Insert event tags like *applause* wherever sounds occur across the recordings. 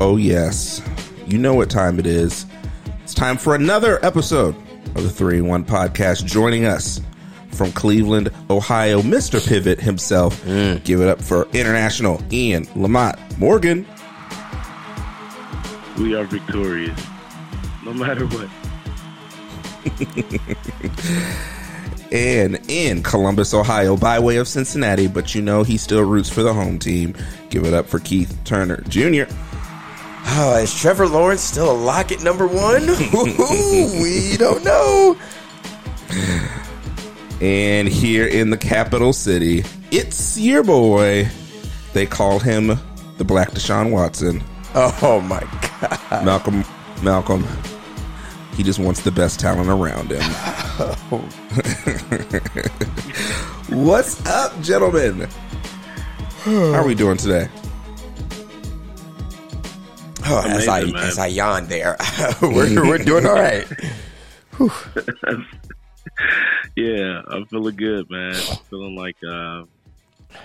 Oh, yes. You know what time it is. It's time for another episode of the 3 in 1 podcast. Joining us from Cleveland, Ohio, Mr. Pivot himself. Mm. Give it up for international Ian Lamont Morgan. We are victorious, no matter what. *laughs* And in Columbus, Ohio, by way of Cincinnati, but you know he still roots for the home team. Give it up for Keith Turner Jr. Oh, is Trevor Lawrence still a lock at number one? *laughs* We don't know. And here in the capital city, it's your boy. They call him the Black Deshaun Watson. Oh my god. Malcolm, Malcolm. He just wants the best talent around him. *laughs* *laughs* What's up, gentlemen? How are we doing today? Oh, as I man. as I yawn there, *laughs* we're we're doing all right. *laughs* Yeah, I'm feeling good, man. feeling like uh, *sighs*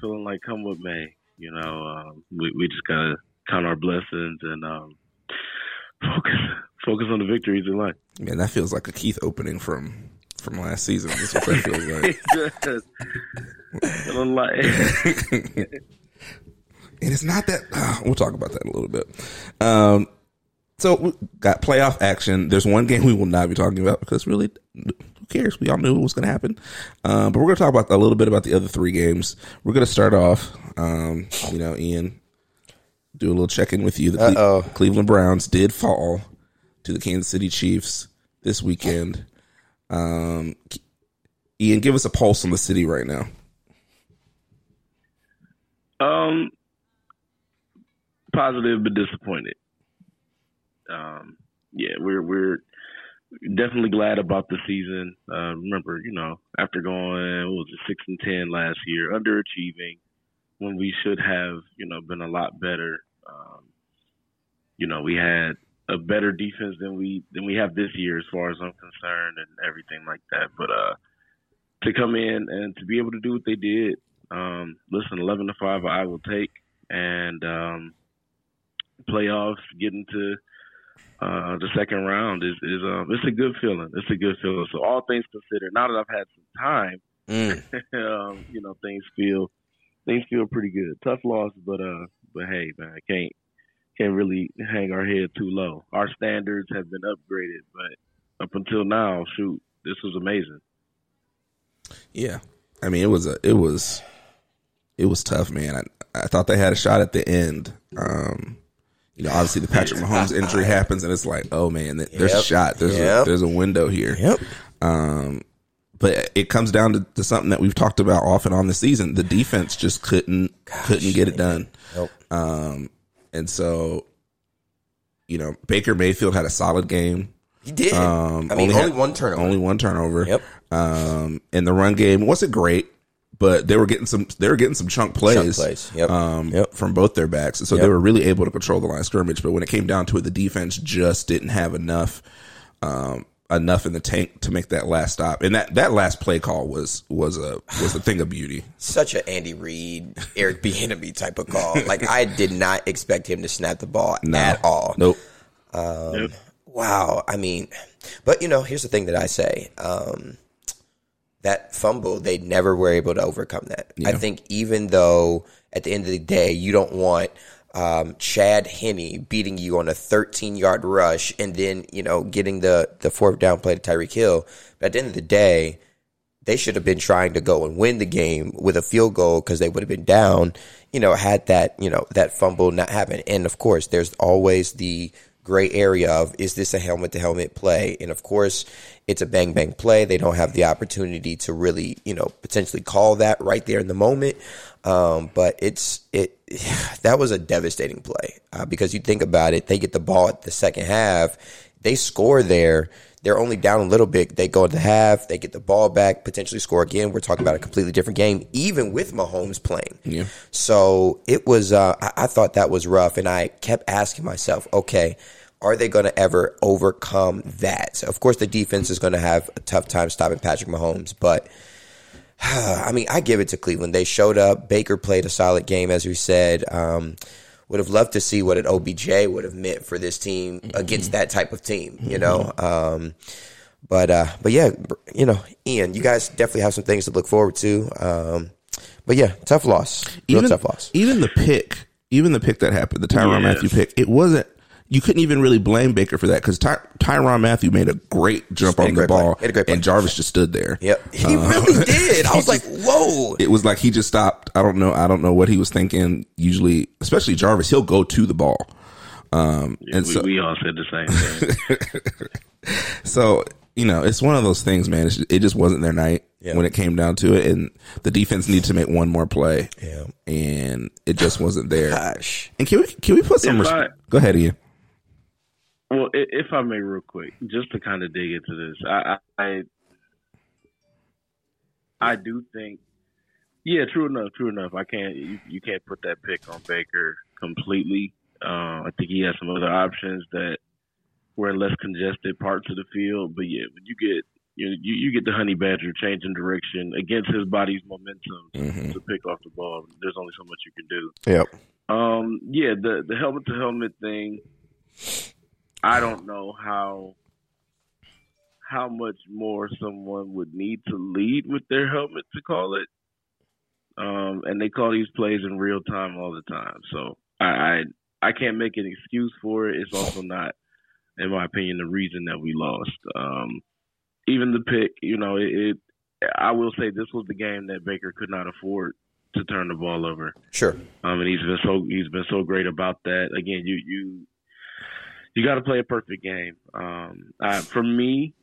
feeling like come with me. You know, um, we we just gotta count our blessings and um, focus focus on the victories in life. Man, that feels like a Keith opening from from last season. That's what that feels like. *laughs* feeling like And it's not that. we'll talk about that in a little bit. Um, so we got playoff action. There's one game we will not be talking about because really, who cares? We all knew what was going to happen. Um, but we're going to talk about a little bit about the other three games. We're going to start off. Um, you know, Ian, do a little check in with you. The Cle- Uh-oh. Cleveland Browns did fall to the Kansas City Chiefs this weekend. Um, Ian, give us a pulse on the city right now. Um, positive but disappointed. Um, yeah, we're we're definitely glad about the season. Uh, remember, you know, after going what was it six and ten last year, underachieving when we should have, you know, been a lot better. Um, you know, we had a better defense than we than we have this year, as far as I'm concerned, and everything like that. But uh, to come in and to be able to do what they did, um, listen, eleven to five, I will take, and um, playoffs, getting to uh, the second round is is um, it's a good feeling. It's a good feeling. So all things considered, now that I've had some time, Mm. *laughs* um, you know, things feel things feel pretty good. Tough loss, but uh, but hey, man, I can't can't really hang our head too low. Our standards have been upgraded, but up until now, shoot, this was amazing. Yeah, I mean it was a it was it was tough, man. I, I thought they had a shot at the end. Um, you know, obviously the Patrick *laughs* Mahomes injury happens, and it's like, oh man, th- there's a shot. There's a, there's a window here. Yep. Um, but it comes down to, to something that we've talked about off and on the season. The defense just couldn't couldn't get it done. Nope. Um, and so, you know, Baker Mayfield had a solid game. He did. Um, I mean, only, had- one turnover. Only one turnover. Yep. Um, and the run game wasn't great, but they were getting some. They were getting some chunk plays. plays. Yep. Um, Yep. from both their backs, so they were really able to control the line of scrimmage. But when it came down to it, the defense just didn't have enough. Um, enough in the tank to make that last stop, and that, that last play call was was a was a thing of beauty. *laughs* Such a Andy Reid, Eric *laughs* Bieniemy type of call. Like I did not expect him to snap the ball at all. Nope. Yep. Wow. I mean, but you know, here's the thing that I say. Um, that fumble, they never were able to overcome that. I think even though at the end of the day, you don't want um, Chad Henne beating you on a 13 yard rush and then, you know, getting the, the fourth down play to Tyreek Hill. But at the end of the day, they should have been trying to go and win the game with a field goal because they would have been down, you know, had that, you know, that fumble not happen. And of course, there's always the gray area of is this a helmet to helmet play? And of course, it's a bang bang play. They don't have the opportunity to really, you know, potentially call that right there in the moment. Um, but it's it *sighs* that was a devastating play uh, because you think about it, they get the ball at the second half, they score there. They're only down a little bit. They go into half. They get the ball back, potentially score again. We're talking about a completely different game, even with Mahomes playing. Yeah. So it was. Uh, I, I thought that was rough, and I kept asking myself, okay, are they going to ever overcome that? So of course, the defense is going to have a tough time stopping Patrick Mahomes, but. *sighs* I mean, I give it to Cleveland. They showed up. Baker played a solid game, as we said. Um, would have loved to see what an OBJ would have meant for this team against that type of team. You know, um, but uh, but yeah, you know, Ian, you guys definitely have some things to look forward to. Um, but yeah, tough loss, real even, tough loss. Even the pick, even the pick that happened, the Tyron Yeah. Matthew pick, it wasn't. You couldn't even really blame Baker for that because Ty, Tyrann Mathieu made a great jump on the ball, Made a great play. and Jarvis just stood there. Yep, *laughs* he really did. I was like, whoa. It was like he just stopped. I don't know. I don't know what he was thinking. Usually, especially Jarvis, he'll go to the ball. Um, and we, so, we all said the same thing. *laughs* so you know, it's one of those things, man. It's, it just wasn't their night Yeah. when it came down to it, and the defense needed to make one more play, Yeah. and it just wasn't there. Gosh. And can we can we put some? If res- I- go ahead, Ian. Well, if I may, real quick, just to kind of dig into this, I, I, I, do think, yeah, true enough, true enough. I can't, you, you can't put that pick on Baker completely. Uh, I think he has some other options that were in less congested parts of the field. But yeah, when you get, you you, you get the honey badger changing direction against his body's momentum Mhm. to pick off the ball. There's only so much you can do. Yep. Um, yeah, the the helmet to helmet thing. I don't know how how much more someone would need to lead with their helmet to call it. Um, and they call these plays in real time all the time. So I, I I can't make an excuse for it. It's also not, in my opinion, the reason that we lost. Um, even the pick, you know, it, it. I will say this was the game that Baker could not afford to turn the ball over. Sure. Um, and he's been so he's been so great about that. Again, you you you got to play a perfect game. Um, uh, for me,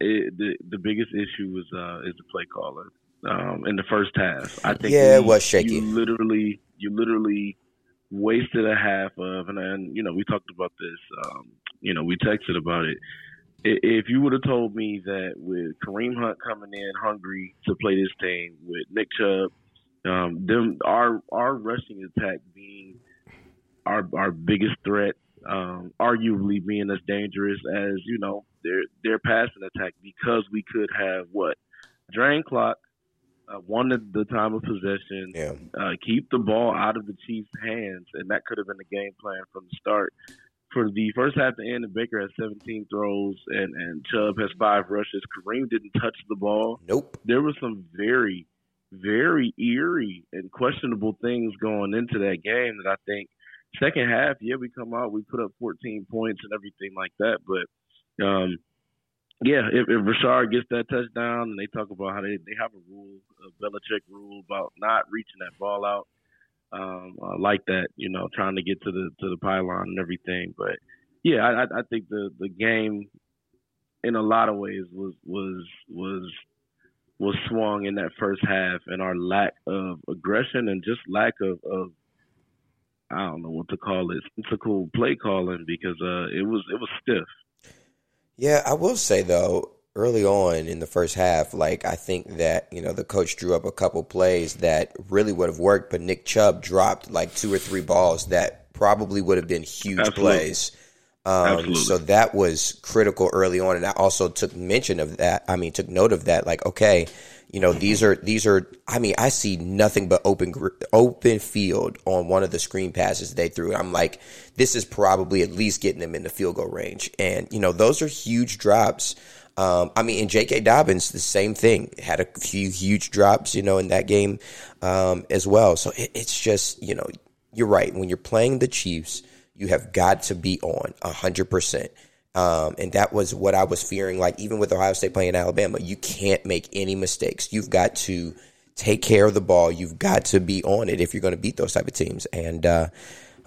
it, the the biggest issue is uh, is the play caller um, in the first half. I think Yeah, it was shaky. You literally you literally wasted a half of, and, and you know we talked about this. Um, you know we texted about it. If you would have told me that with Kareem Hunt coming in hungry to play this team, with Nick Chubb um, them our our rushing attack being our our biggest threat, um, arguably being as dangerous as you know their their passing attack because we could have what drain clock, uh, wanted the time of possession, Yeah. uh, keep the ball out of the Chiefs' hands, and that could have been the game plan from the start. For the first half to end, Baker has 17 throws, and and Chubb has five rushes. Kareem didn't touch the ball Nope. there were some very, very eerie and questionable things going into that game that I think second half, yeah, we come out, we put up 14 points and everything like that, but um, yeah, if, if Rashard gets that touchdown and they talk about how they, they have a rule, a Belichick rule about not reaching that ball out, um, I like that, you know, trying to get to the to the pylon and everything. But yeah, I, I- think the the game in a lot of ways was was was was swung in that first half and our lack of aggression and just lack of, of I don't know what to call it, It's a cool play calling because uh it was it was stiff. Yeah, I will say though, early on in the first half, like I think that you know the coach drew up a couple plays that really would have worked, but Nick Chubb dropped like two or three balls that probably would have been huge Absolutely. plays. Um, so that was critical early on, and I also took mention of that. I mean, took note of that. Like, okay, you know, these are these are. I mean, I see nothing but open open field on one of the screen passes they threw. I'm like, this is probably at least getting them in the field goal range, and you know, those are huge drops. Um, I mean, in J.K. Dobbins, the same thing. Had a few huge drops, you know, in that game um, as well. So it, it's just, you know, you're right. When you're playing the Chiefs, you have got to be on hundred percent. Um, and that was what I was fearing. Like even with Ohio State playing Alabama, you can't make any mistakes. You've got to take care of the ball. You've got to be on it if you're going to beat those type of teams. And uh,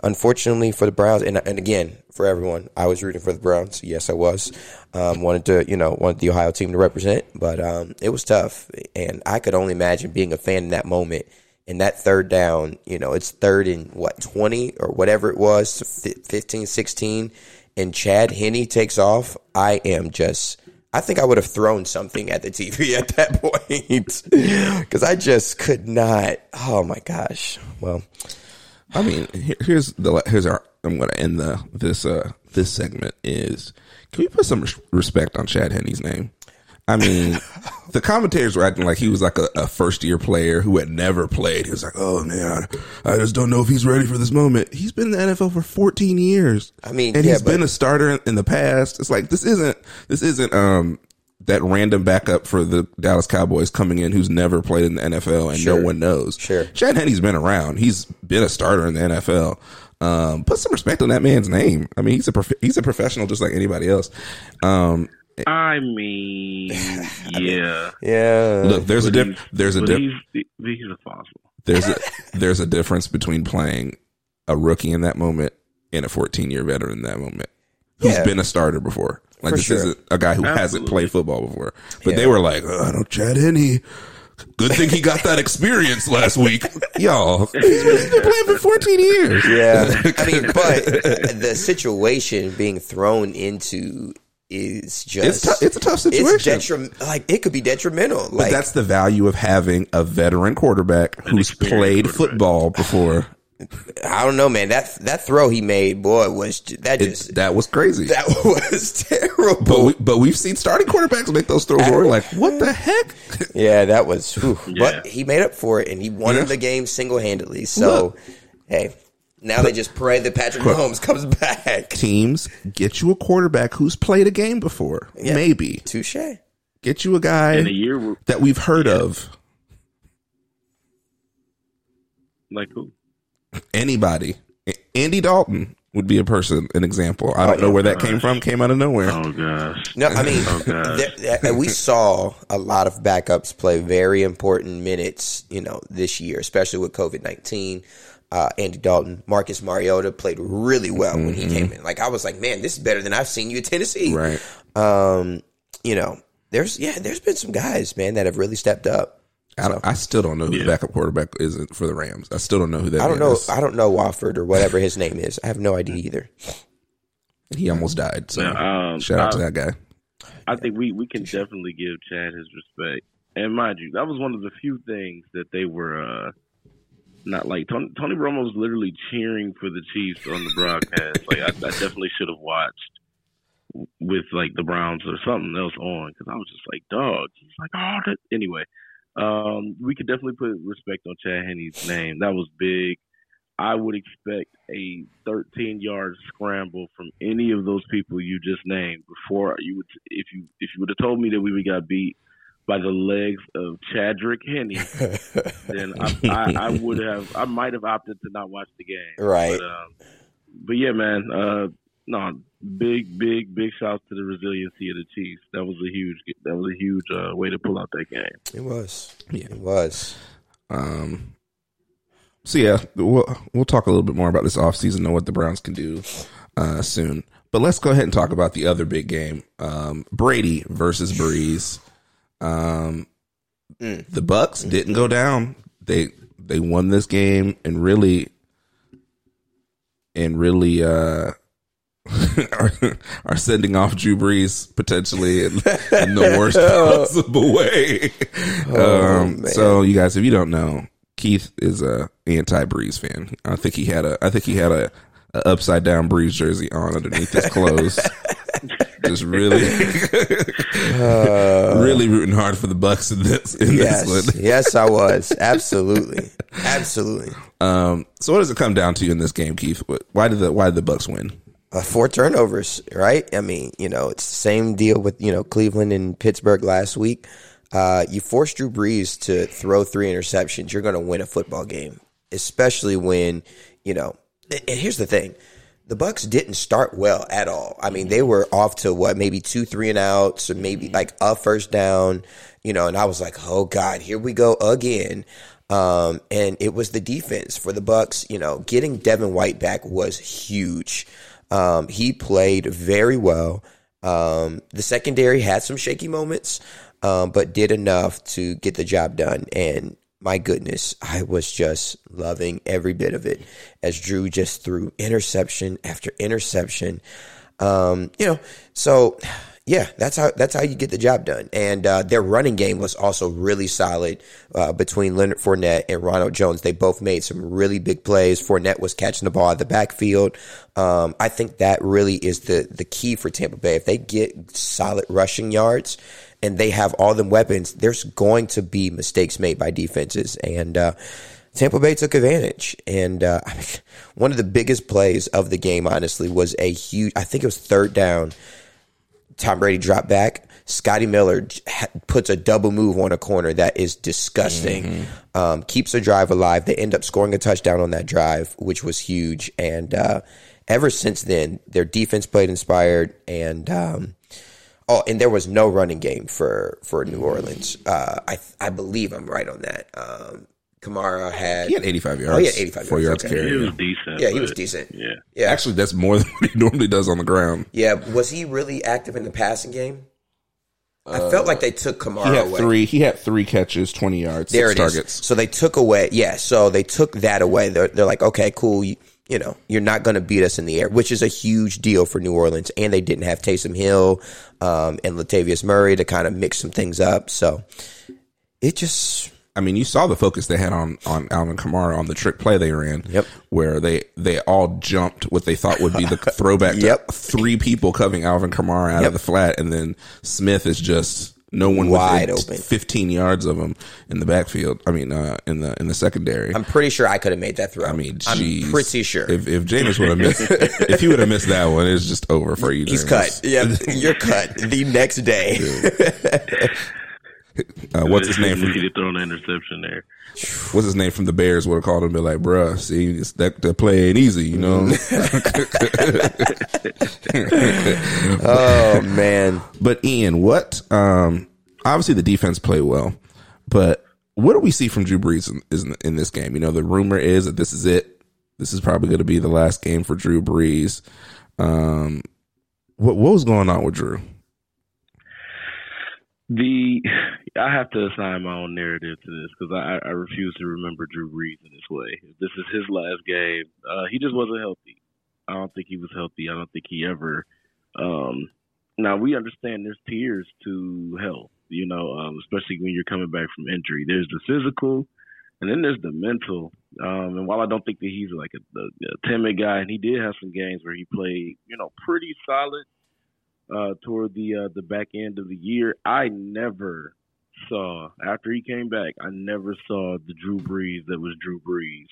unfortunately for the Browns, and, and again for everyone, I was rooting for the Browns. Yes, I was. Um, wanted to, you know, wanted the Ohio team to represent, but um, it was tough. And I could only imagine being a fan in that moment. In that third down, you know, it's third and what, 20 or whatever it was, fi- 15, 16, and Chad Henne takes off. I am just, I think I would have thrown something at the TV *laughs* at that point *laughs* because I just could not. Oh my gosh. Well, I mean, here, here's the here's our. I'm going to end the this uh this segment is. Can we put some respect on Chad Henne's name? I mean, the commentators were acting like he was like a, a first year player who had never played. He was like, "Oh man, I just don't know if he's ready for this moment." He's been in the NFL for 14 years. I mean, and yeah, he's been a starter in, in the past. It's like this isn't this isn't um that random backup for the Dallas Cowboys coming in who's never played in the NFL and Sure. no one knows. Sure. Chad Henne's been around. He's been a starter in the NFL. Um, put some respect on that man's name. I mean, he's a prof- he's a professional just like anybody else. Um, *laughs* I mean, yeah. Yeah. look, there's a But diff- he's- there's a but diff- he's, he's a fossil. there's a *laughs* there's a difference between playing a rookie in that moment and a 14 year veteran in that moment who's Yeah. been a starter before. Like For this sure. isn't a guy who hasn't played football before. But Yeah. they were like, oh, I don't Chad Henne. Good thing he got that experience last week. *laughs* Y'all, he's been playing for 14 years. Yeah. I mean, but the situation being thrown into is It's, just tou- it's a tough it's situation. detrim- like it could be detrimental. but Like that's the value of having a veteran quarterback who's played quarterback. football before. I don't know, man. That that throw he made, boy, was ju- that It, just that was crazy. *laughs* that was terrible. but we, but we've seen starting quarterbacks make those throws where we're like, what the heck? *laughs* yeah, that was. whew. Yeah. But he made up for it, and he won Yeah. the game single handedly. So, hey, now they just pray that Patrick Mahomes comes back. teams get you a quarterback who's played a game before. Maybe Touche. get you a guy In a year, that we've heard of. like who? Anybody, Andy Dalton would be a person, an example. I don't oh, know where that came from. Came out of nowhere. Oh gosh. No, I mean, *laughs* Oh, gosh. there- there- we saw a lot of backups play very important minutes, you know, this year, especially with COVID nineteen. Uh, Andy Dalton, Marcus Mariota played really well when he came in. Like I was like, man, this is better than I've seen you at Tennessee. Right. Um, you know, there's yeah, there's been some guys, man, that have really stepped up. I, don't, I still don't know who the backup quarterback is for the Rams. I still don't know who that. I don't man know. is. I don't know Wofford or whatever his name is. I have no idea either. He almost died. So Yeah, um, shout out to that guy. I think we, we can definitely give Chad his respect. And mind you, that was one of the few things that they were uh, not like. Tony, Tony Romo was literally cheering for the Chiefs on the broadcast. like I, I definitely should have watched with like the Browns or something else on because I was just like, dog. He's like, oh, that. Anyway, um, we could definitely put respect on Chad Henne's name. That was big. I would expect a 13 yard scramble from any of those people you just named before you would if you if you would have told me that we would got beat by the legs of Chadrick Henne, *laughs* then I, I, I would have I might have opted to not watch the game. Right. But, um, but yeah, man, uh, no, big, big, big shouts to the resiliency of the Chiefs. That was a huge that was a huge uh, way to pull out that game. It was. Yeah. It was. Um, so yeah, we'll we'll talk a little bit more about this offseason and what the Browns can do uh, soon. But let's go ahead and talk about the other big game: um, Brady versus Brees. Um, Mm. The Bucs didn't go down. They they won this game and really and really uh, *laughs* are, are sending off Drew Brees potentially in, in the *laughs* worst possible way. um, so you guys, if you don't know, Keith is a anti Brees fan. I think he had a I think he had a, a upside down Brees jersey on underneath his *laughs* clothes. Just really, really rooting hard for the Bucs in this in Yes. this *laughs* yes, I was. Absolutely. Absolutely. Um, so what does it come down to in this game, Keith? Why did the why did the Bucs win? Uh, four turnovers, right? I mean, you know, it's the same deal with, you know, Cleveland and Pittsburgh last week. Uh, you force Drew Brees to throw three interceptions, you're going to win a football game, especially when, you know, and here's the thing. The Bucs didn't start well at all. I mean, they were off to what, maybe two, three and outs, or maybe like a first down, you know, and I was like, oh God, here we go again. Um, and it was the defense for the Bucs. You know, getting Devin White back was huge. Um, he played very well. Um, the secondary had some shaky moments, um, but did enough to get the job done. And my goodness, I was just loving every bit of it as Drew just threw interception after interception. Um, you know, so Yeah, that's how that's how you get the job done. And uh, their running game was also really solid uh, between Leonard Fournette and Ronald Jones. They both made some really big plays. Fournette was catching the ball at the backfield. Um, I think that really is the the key for Tampa Bay. If they get solid rushing yards and they have all the weapons, there's going to be mistakes made by defenses. And uh, Tampa Bay took advantage. And uh, *laughs* one of the biggest plays of the game, honestly, was a huge. I think it was third down Tom Brady dropped back. Scotty Miller puts a double move on a corner that is disgusting. Mm-hmm. Um, keeps the drive alive. They end up scoring a touchdown on that drive, which was huge. And uh, ever since then, their defense played inspired. And um, oh, and there was no running game for for New Orleans. Uh, I I believe I'm right on that. Um, Kamara had he had 85 yards. Oh, he had 85 four yards. yards okay. He was decent. Yeah, he was decent. Yeah, yeah. Actually, that's more *laughs* than what he normally does on the ground. Yeah, was he really active in the passing game? I uh, felt like they took Kamara he had away. Three, he had three catches, 20 yards, there six targets. Is. So they took away, yeah, so they took that away. They're, they're like, okay, cool. You, you know, you're not going to beat us in the air, which is a huge deal for New Orleans. And they didn't have Taysom Hill um, and Latavius Murray to kind of mix some things up. So it just I mean, you saw the focus they had on on Alvin Kamara on the trick play they ran. Yep. Where they they all jumped what they thought would be the *laughs* throwback yep. to three people covering Alvin Kamara out yep. of the flat, and then Smith is just no one wide open, fifteen yards of him in the backfield. I mean, uh, in the in the secondary. I'm pretty sure I could have made that throw. I mean, geez. I'm pretty sure if if Jameis would have missed, *laughs* if he would have missed that one, it's just over for you. He's cut. Yeah, you're cut the next day. *laughs* Uh, what's his name? From, he thrown an interception there. What's his name from the Bears? Would have called him, be like, "Bruh, see, that that play ain't easy, you know." *laughs* oh man! But Ian, what? Um, obviously the defense played well, but what do we see from Drew Brees in, in, in this game? You know, the rumor is that this is it. This is probably going to be the last game for Drew Brees. Um, what what was going on with Drew? The I have to assign my own narrative to this because I, I refuse to remember Drew Brees in this way. This is his last game, uh, he just wasn't healthy. I don't think he was healthy. I don't think he ever. Um, now we understand there's tiers to health, you know, um, especially when you're coming back from injury. There's the physical, and then there's the mental. Um, and while I don't think that he's like a, a, a timid guy, and he did have some games where he played, you know, pretty solid uh, toward the uh, the back end of the year. I never saw after he came back. I never saw the Drew Brees that was Drew Brees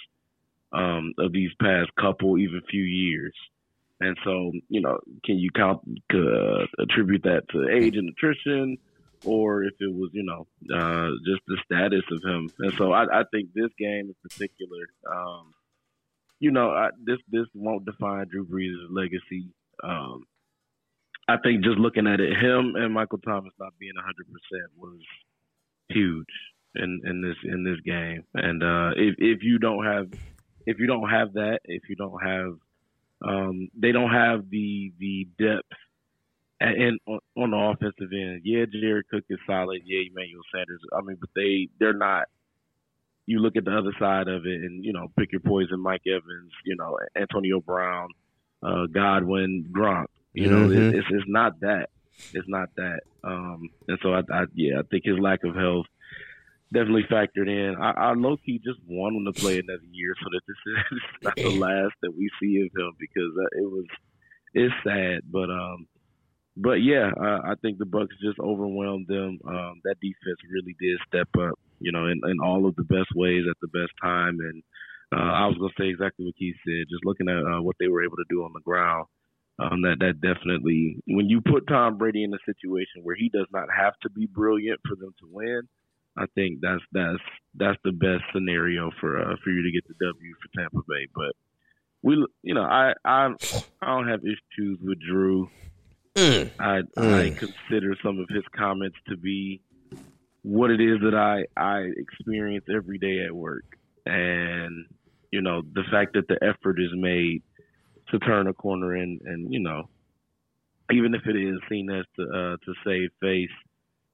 um, of these past couple, even few years. And so, you know, can you count uh, attribute that to age and nutrition, or if it was, you know, uh, just the status of him? And so, I, I think this game in particular, um, you know, I, this this won't define Drew Brees' legacy. Um, I think just looking at it, him and Michael Thomas not being 100% was huge in in this in this game. And uh, if if you don't have if you don't have that, if you don't have um, they don't have the the depth and on, on the offensive end. Yeah, Jared Cook is solid. Yeah, Emmanuel Sanders. I mean, but they they're not. You look at the other side of it, and you know, pick your poison. Mike Evans, you know, Antonio Brown, uh, Godwin, Gronk. You know, mm-hmm. it's, it's not that. It's not that. Um, and so I, I, yeah, I think his lack of health definitely factored in. I, I low key just want him to play another year so that this is not the *laughs* last that we see of him because it was it's sad, but um, but yeah, I, I think the Bucs just overwhelmed them. Um, that defense really did step up, you know, in, in all of the best ways at the best time. And uh, I was gonna say exactly what Keith said. Just looking at uh, what they were able to do on the ground, um, that that definitely when you put Tom Brady in a situation where he does not have to be brilliant for them to win, I think that's that's that's the best scenario for uh, for you to get the W for Tampa Bay. But we, you know, I I I don't have issues with Drew. Mm. I mm. I consider some of his comments to be what it is that I I experience every day at work, and you know the fact that the effort is made to turn a corner and and you know even if it is seen as to uh, to save face,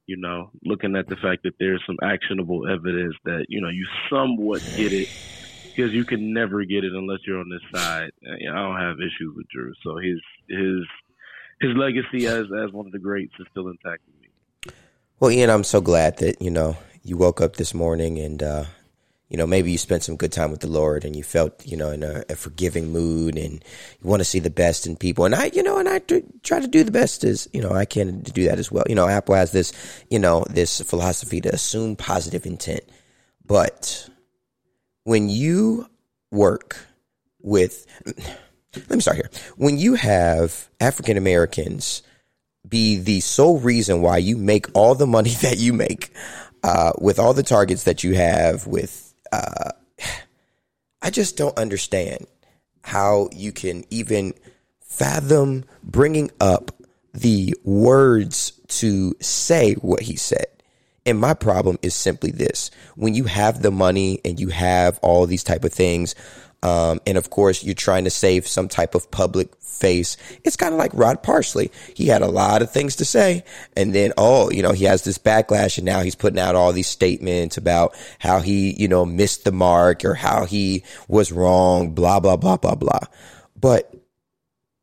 you know, looking at the fact that there's some actionable evidence that you know you somewhat get it because you can never get it unless you're on this side. Uh, I don't have issues with Drew, so his his his legacy as as one of the greats is still intact me. Well, Ian, I'm so glad that you know you woke up this morning and uh, you know maybe you spent some good time with the Lord and you felt you know in a, a forgiving mood and you want to see the best in people. And I, you know, and I try to do the best as you know I can to do that as well. You know, Apple has this you know this philosophy to assume positive intent, but when you work with *clears throat* let me start here. When you have African Americans be the sole reason why you make all the money *laughs* that you make, uh, with all the targets that you have, with, uh, *sighs* I just don't understand how you can even fathom bringing up the words to say what he said. And my problem is simply this. When you have the money and you have all these type of things, um, and of course, you're trying to save some type of public face. It's kind of like Rod Parsley. He had a lot of things to say. And then, oh, you know, he has this backlash and now he's putting out all these statements about how he, you know, missed the mark or how he was wrong, blah, blah, blah, blah, blah. But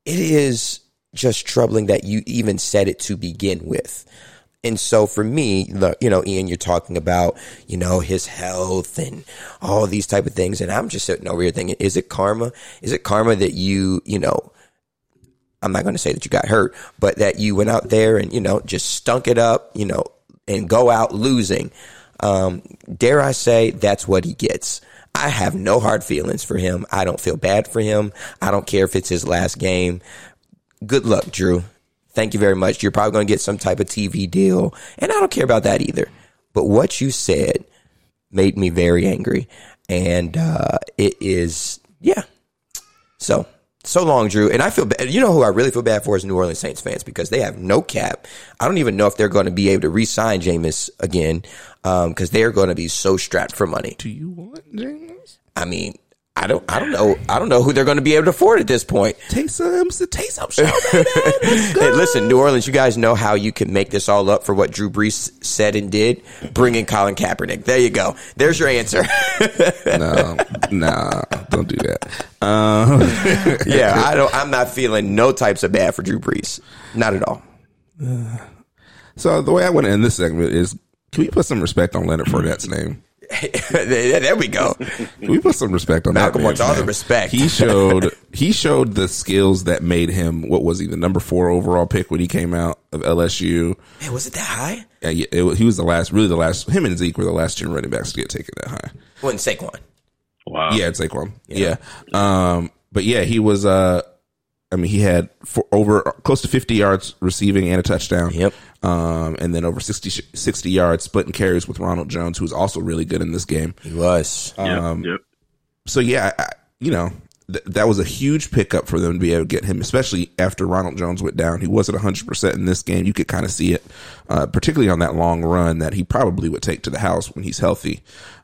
it is just troubling that you even said it to begin with. And so for me, you know, Ian, you're talking about, you know, his health and all these type of things. And I'm just sitting over here thinking, is it karma? Is it karma that you, you know, I'm not going to say that you got hurt, but that you went out there and, you know, just stunk it up, you know, and go out losing. Um, dare I say that's what he gets. I have no hard feelings for him. I don't feel bad for him. I don't care if it's his last game. Good luck, Drew. Thank you very much. You're probably going to get some type of TV deal. And I don't care about that either. But what you said made me very angry. And uh, it is, yeah. So, so long, Drew. And I feel bad. You know who I really feel bad for is New Orleans Saints fans because they have no cap. I don't even know if they're going to be able to re sign Jameis again because um, they're going to be so strapped for money. Do you want Jameis? I mean, I don't, I don't know, I don't know who they're going to be able to afford at this point. Taysom's the Taysom show, *laughs* hey, listen, New Orleans, you guys know how you can make this all up for what Drew Brees said and did. Bring in Colin Kaepernick. There you go. There's your answer. *laughs* no, no, don't do that. Um, *laughs* yeah, I don't. I'm not feeling no types of bad for Drew Brees. Not at all. Uh, so the way I want to end this segment is, can we put some respect on Leonard Fournette's name? *laughs* there we go. We put some respect on Malcolm that. wants all the respect. He showed *laughs* he showed the skills that made him what was he the number four overall pick when he came out of LSU. Man, was it that high? Yeah, it, it, he was the last, really the last. Him and Zeke were the last two running backs to get taken that high. Wasn't Saquon? Wow. Yeah, it's Saquon. Yeah. yeah. Um, but yeah, he was. Uh, I mean, he had over close to 50 yards receiving and a touchdown. Yep. Um, and then over 60, 60 yards splitting carries with Ronald Jones, who was also really good in this game. He was. Um, yep, yep. So yeah, I, you know, th- that was a huge pickup for them to be able to get him, especially after Ronald Jones went down. He wasn't 100% in this game. You could kind of see it, uh, particularly on that long run that he probably would take to the house when he's healthy.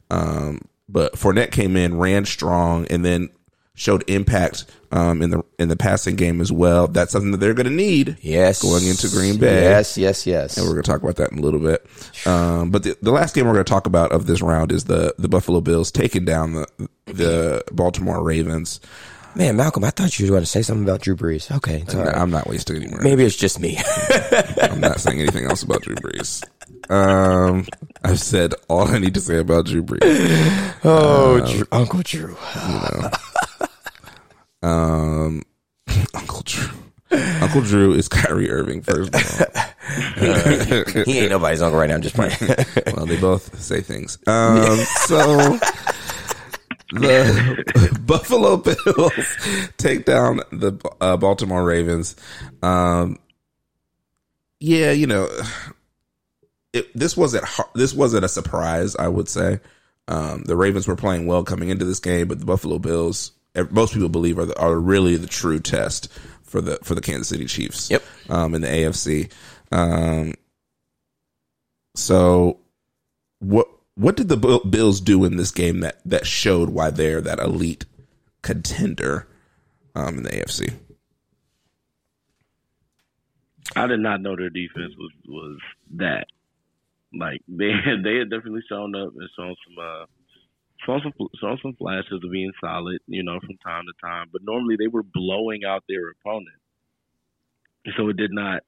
Um, but Fournette came in, ran strong, and then showed impact um, in the in the passing game as well. That's something that they're going to need. Yes, going into Green Bay. Yes, yes, yes. And we're going to talk about that in a little bit. Um, but the, the last game we're going to talk about of this round is the the Buffalo Bills taking down the the Baltimore Ravens. Man, Malcolm, I thought you were going to say something about Drew Brees. Okay. I'm not wasting any more. Maybe it's just me. *laughs* I'm not saying anything else about Drew Brees. Um, I've said all I need to say about Drew Brees. Oh, um, Drew, Uncle Drew. You know. *laughs* Um, *laughs* Uncle Drew. Uncle Drew is Kyrie Irving, first of all. Uh, *laughs* he ain't nobody's uncle right now. I'm just playing. *laughs* well, they both say things. Um, so the Buffalo Bills take down the uh, Baltimore Ravens. Um, yeah, you know, it, this wasn't this wasn't a surprise. I would say um, the Ravens were playing well coming into this game, but the Buffalo Bills most people believe are the, are really the true test for the for the Kansas City Chiefs. Yep. Um, in the AFC. Um, so what what did the Bills do in this game that that showed why they're that elite contender um, in the AFC? I did not know their defense was was that. Like *laughs* they they had definitely shown up and shown some uh, saw some saw some flashes of being solid, you know, from time to time. But normally they were blowing out their opponent. so it did not.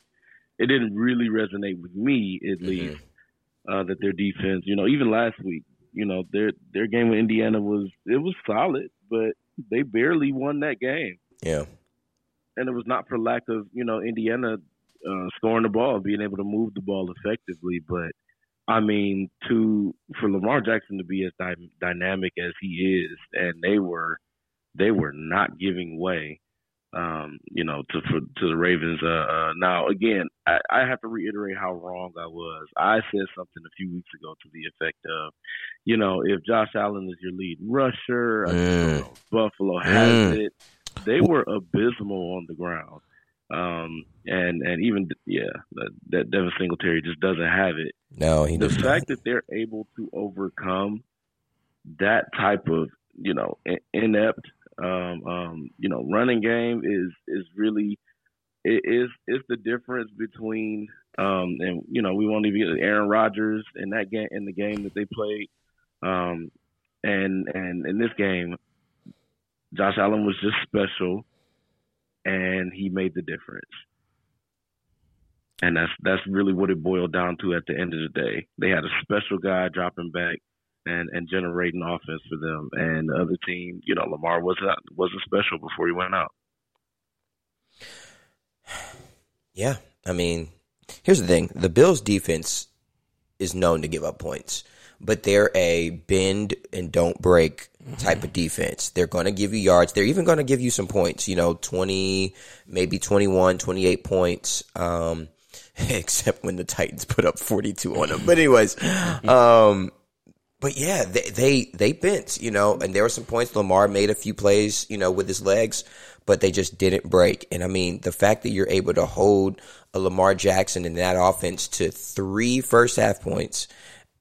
It didn't really resonate with me, at mm-hmm. least, uh, that their defense. You know, even last week, you know, their their game with Indiana was it was solid, but they barely won that game. Yeah, and it was not for lack of you know Indiana uh, scoring the ball, being able to move the ball effectively, but I mean, to for Lamar Jackson to be as dy- dynamic as he is, and they were they were not giving way, um, you know, to for, to the Ravens. Uh, uh, now, again, I, I have to reiterate how wrong I was. I said something a few weeks ago to the effect of, you know, if Josh Allen is your lead rusher, mm. Buffalo has mm. it. They were abysmal on the ground. Um, and and even yeah, that, that Devin Singletary just doesn't have it. No, he the does fact that they're able to overcome that type of you know inept um, um, you know running game is is really it is is the difference between um, and you know we won't even get Aaron Rodgers in that game in the game that they played. Um, and and in this game Josh Allen was just special and he made the difference. And that's that's really what it boiled down to at the end of the day. They had a special guy dropping back and, and generating offense for them. And the other team, you know, Lamar wasn't wasn't special before he went out. *sighs* Yeah. I mean, here's the thing. The Bills defense is known to give up points but they're a bend and don't break type of defense. They're going to give you yards. They're even going to give you some points, you know, 20, maybe 21, 28 points. Um, *laughs* except when the Titans put up 42 on them. But anyways, *laughs* um, but yeah, they, they, they bent, you know, and there were some points. Lamar made a few plays, you know, with his legs, but they just didn't break. And I mean, the fact that you're able to hold a Lamar Jackson in that offense to three first half points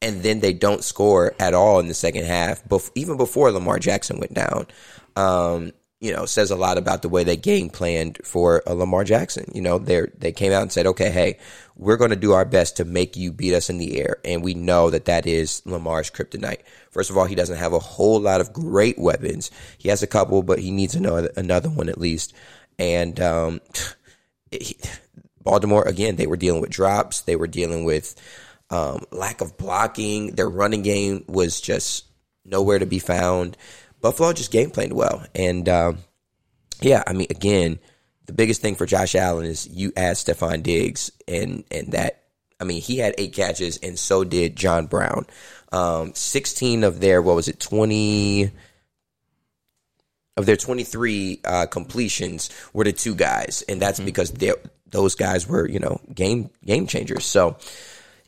and then they don't score at all in the second half, bef- even before Lamar Jackson went down. Um, you know, says a lot about the way they game planned for a Lamar Jackson. You know, they they came out and said, okay, hey, we're going to do our best to make you beat us in the air, and we know that that is Lamar's kryptonite. First of all, he doesn't have a whole lot of great weapons. He has a couple, but he needs another another one at least. And um, *sighs* he, Baltimore again, they were dealing with drops. They were dealing with um, lack of blocking. Their running game was just nowhere to be found. Buffalo just game played well. And um, yeah, I mean, again, the biggest thing for Josh Allen is you add Stefon Diggs, and and that I mean, he had eight catches, and so did John Brown. Um, Sixteen of their what was it twenty of their twenty three uh, completions were the two guys, and that's mm-hmm. because those guys were you know game game changers. So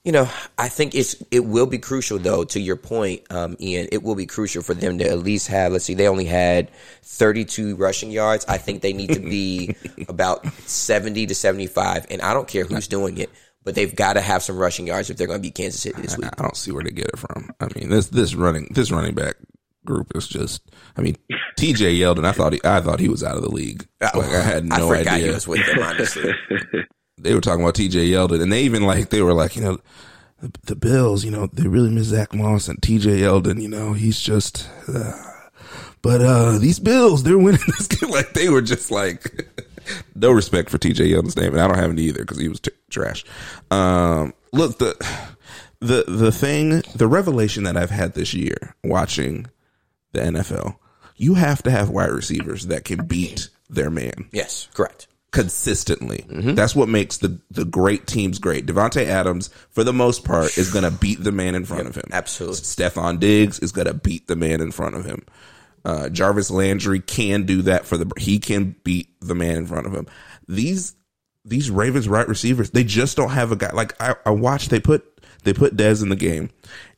you know, I think it's it will be crucial though. To your point, um, Ian, it will be crucial for them to at least have. Let's see, they only had 32 rushing yards. I think they need to be *laughs* about 70 to 75, and I don't care who's doing it, but they've got to have some rushing yards if they're going to beat Kansas City this week. I, I don't see where they get it from. I mean, this this running this running back group is just. I mean, T.J. Yeldon. I thought he I thought he was out of the league. Oh, like I had no I idea. he was with them honestly. *laughs* they were talking about TJ Yeldon, and they even like they were like, you know, the, the Bills, you know, they really miss Zach Moss and TJ Yeldon. You know, he's just. Uh, but uh these Bills, they're winning *laughs* this game. Like they were just like *laughs* no respect for TJ Yeldon's name, and I don't have any either because he was t- trash. Um, look the the the thing, the revelation that I've had this year watching the NFL, you have to have wide receivers that can beat their man. Yes, correct consistently. Mm-hmm. That's what makes the the great teams great. Davante Adams, for the most part, is going to beat the man in front yep, of him. Absolutely. Stefon Diggs is going to beat the man in front of him. Uh, Jarvis Landry can do that for the. He can beat the man in front of him. These these Ravens right receivers, they just don't have a guy like I, I watched. They put they put Dez in the game,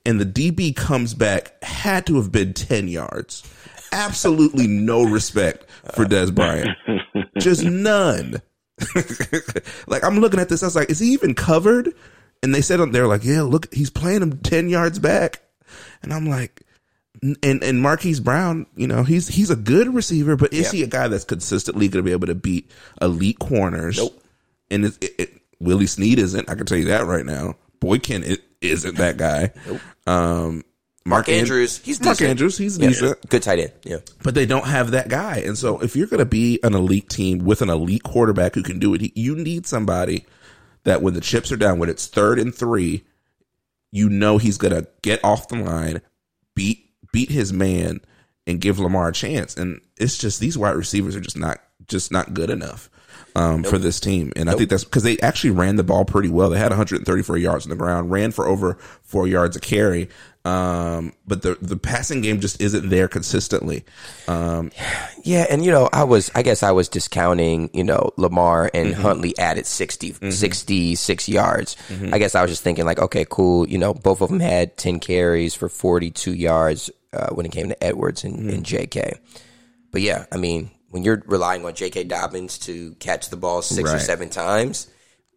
and the DB comes back had to have been ten yards. Absolutely no respect for Dez Bryant. *laughs* Just *laughs* none. *laughs* like I'm looking at this, I was like, is he even covered? And they said they're like, yeah, look, he's playing him ten yards back, and I'm like, and and Marquise Brown, you know, he's he's a good receiver, but is he a guy that's consistently going to be able to beat elite corners? Nope. And it, it, it, Willie Snead isn't. I can tell you that right now. Boykin it isn't that guy. Nope. Um, Mark An- Andrews, he's Mark decent. Andrews, he's Yeah, decent. good tight end. Yeah, but they don't have that guy. And so if you're going to be an elite team with an elite quarterback who can do it, you need somebody that when the chips are down, when it's third and three, you know he's going to get off the line, beat beat his man, and give Lamar a chance. And it's just these wide receivers are just not just not good enough. Um, for this team, and I think that's because they actually ran the ball pretty well. They had 134 yards on the ground, ran for over four yards a carry, um, but the the passing game just isn't there consistently. Um, yeah, and you know, I was, I guess, I was discounting, you know, Lamar and Mm-hmm. Huntley added 60, 66 yards. I guess I was just thinking like, okay, cool. You know, both of them had ten carries for forty two yards uh, when it came to Edwards and, Mm-hmm. and J.K. But yeah, I mean, when you're relying on J.K. Dobbins to catch the ball six or seven times,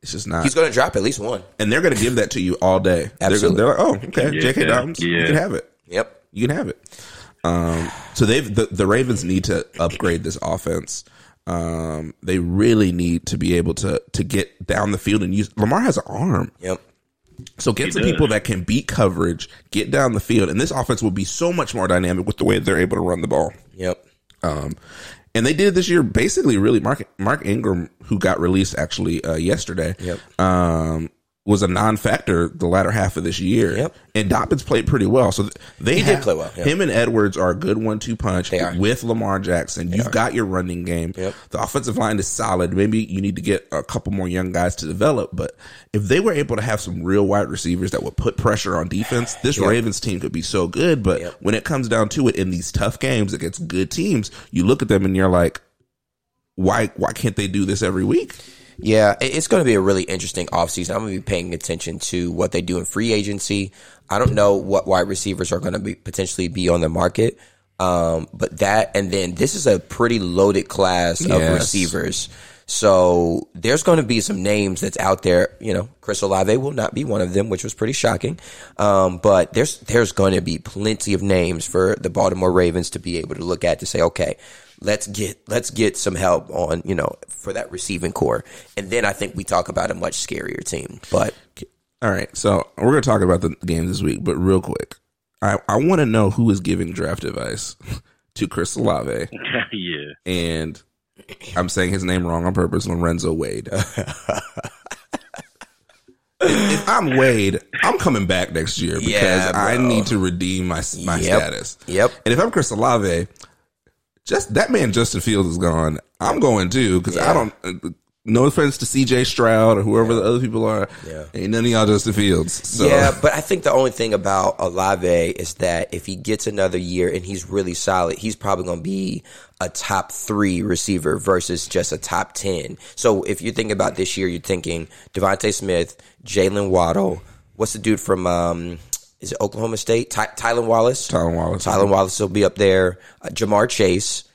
it's just not. he's going to drop at least one. and they're going to give that to you all day. They're, Absolutely. they're like, oh, okay, Yeah, J.K. Dobbins, you can have it. Yep. You can have it. Um, so they've the, the Ravens need to upgrade this offense. Um, they really need to be able to to get down the field and use. Lamar has an arm, Yep. so get He some does. people that can beat coverage, get down the field, and this offense will be so much more dynamic with the way they're able to run the ball. Yep. Um, and they did it this year basically really Mark Mark Ingram, who got released actually uh, yesterday, Yep. um, was a non-factor the latter half of this year. Yep. And Dobbins played pretty well. So they He did play well. Him and Edwards are a good one-two punch They are. with Lamar Jackson. You've got your running game. Yep. The offensive line is solid. Maybe you need to get a couple more young guys to develop, but if they were able to have some real wide receivers that would put pressure on defense, this Ravens team could be so good. But Yep. when it comes down to it in these tough games against good teams, you look at them and you're like, why why can't they do this every week? Yeah, it's going to be a really interesting offseason. I'm going to be paying attention to what they do in free agency. I don't know what wide receivers are going to be potentially be on the market. Um, but that, and then this is a pretty loaded class of Yes. receivers. So there's going to be some names that's out there. You know, Chris Olave will not be one of them, which was pretty shocking. Um, but there's there's going to be plenty of names for the Baltimore Ravens to be able to look at to say, okay, let's get let's get some help on you know for that receiving corps, and then I think we talk about a much scarier team. But All right, so we're going to talk about the game this week, but real quick, I, I want to know who is giving draft advice *laughs* to Chris Olave, *laughs* yeah. and I'm saying his name wrong on purpose, Lorenzo Wade. *laughs* if, if I'm Wade, I'm coming back next year because Yeah, I need to redeem my my Yep. status. Yep. And if I'm Chris Olave, just that man Justin Fields is gone. I'm going too because I don't. uh, No offense to C.J. Stroud or whoever the other people are. Yeah. Ain't none of y'all Justin Fields. So Yeah, but I think the only thing about Olave is that if he gets another year and he's really solid, he's probably going to be a top three receiver versus just a top 10. So if you're thinking about this year, you're thinking DeVonta Smith, Jaylen Waddle. What's the dude from, um, is it Oklahoma State? Ty- Tylan Wallace? Tylan Wallace. Tylan Wallace will be up there. Uh, Ja'Marr Chase.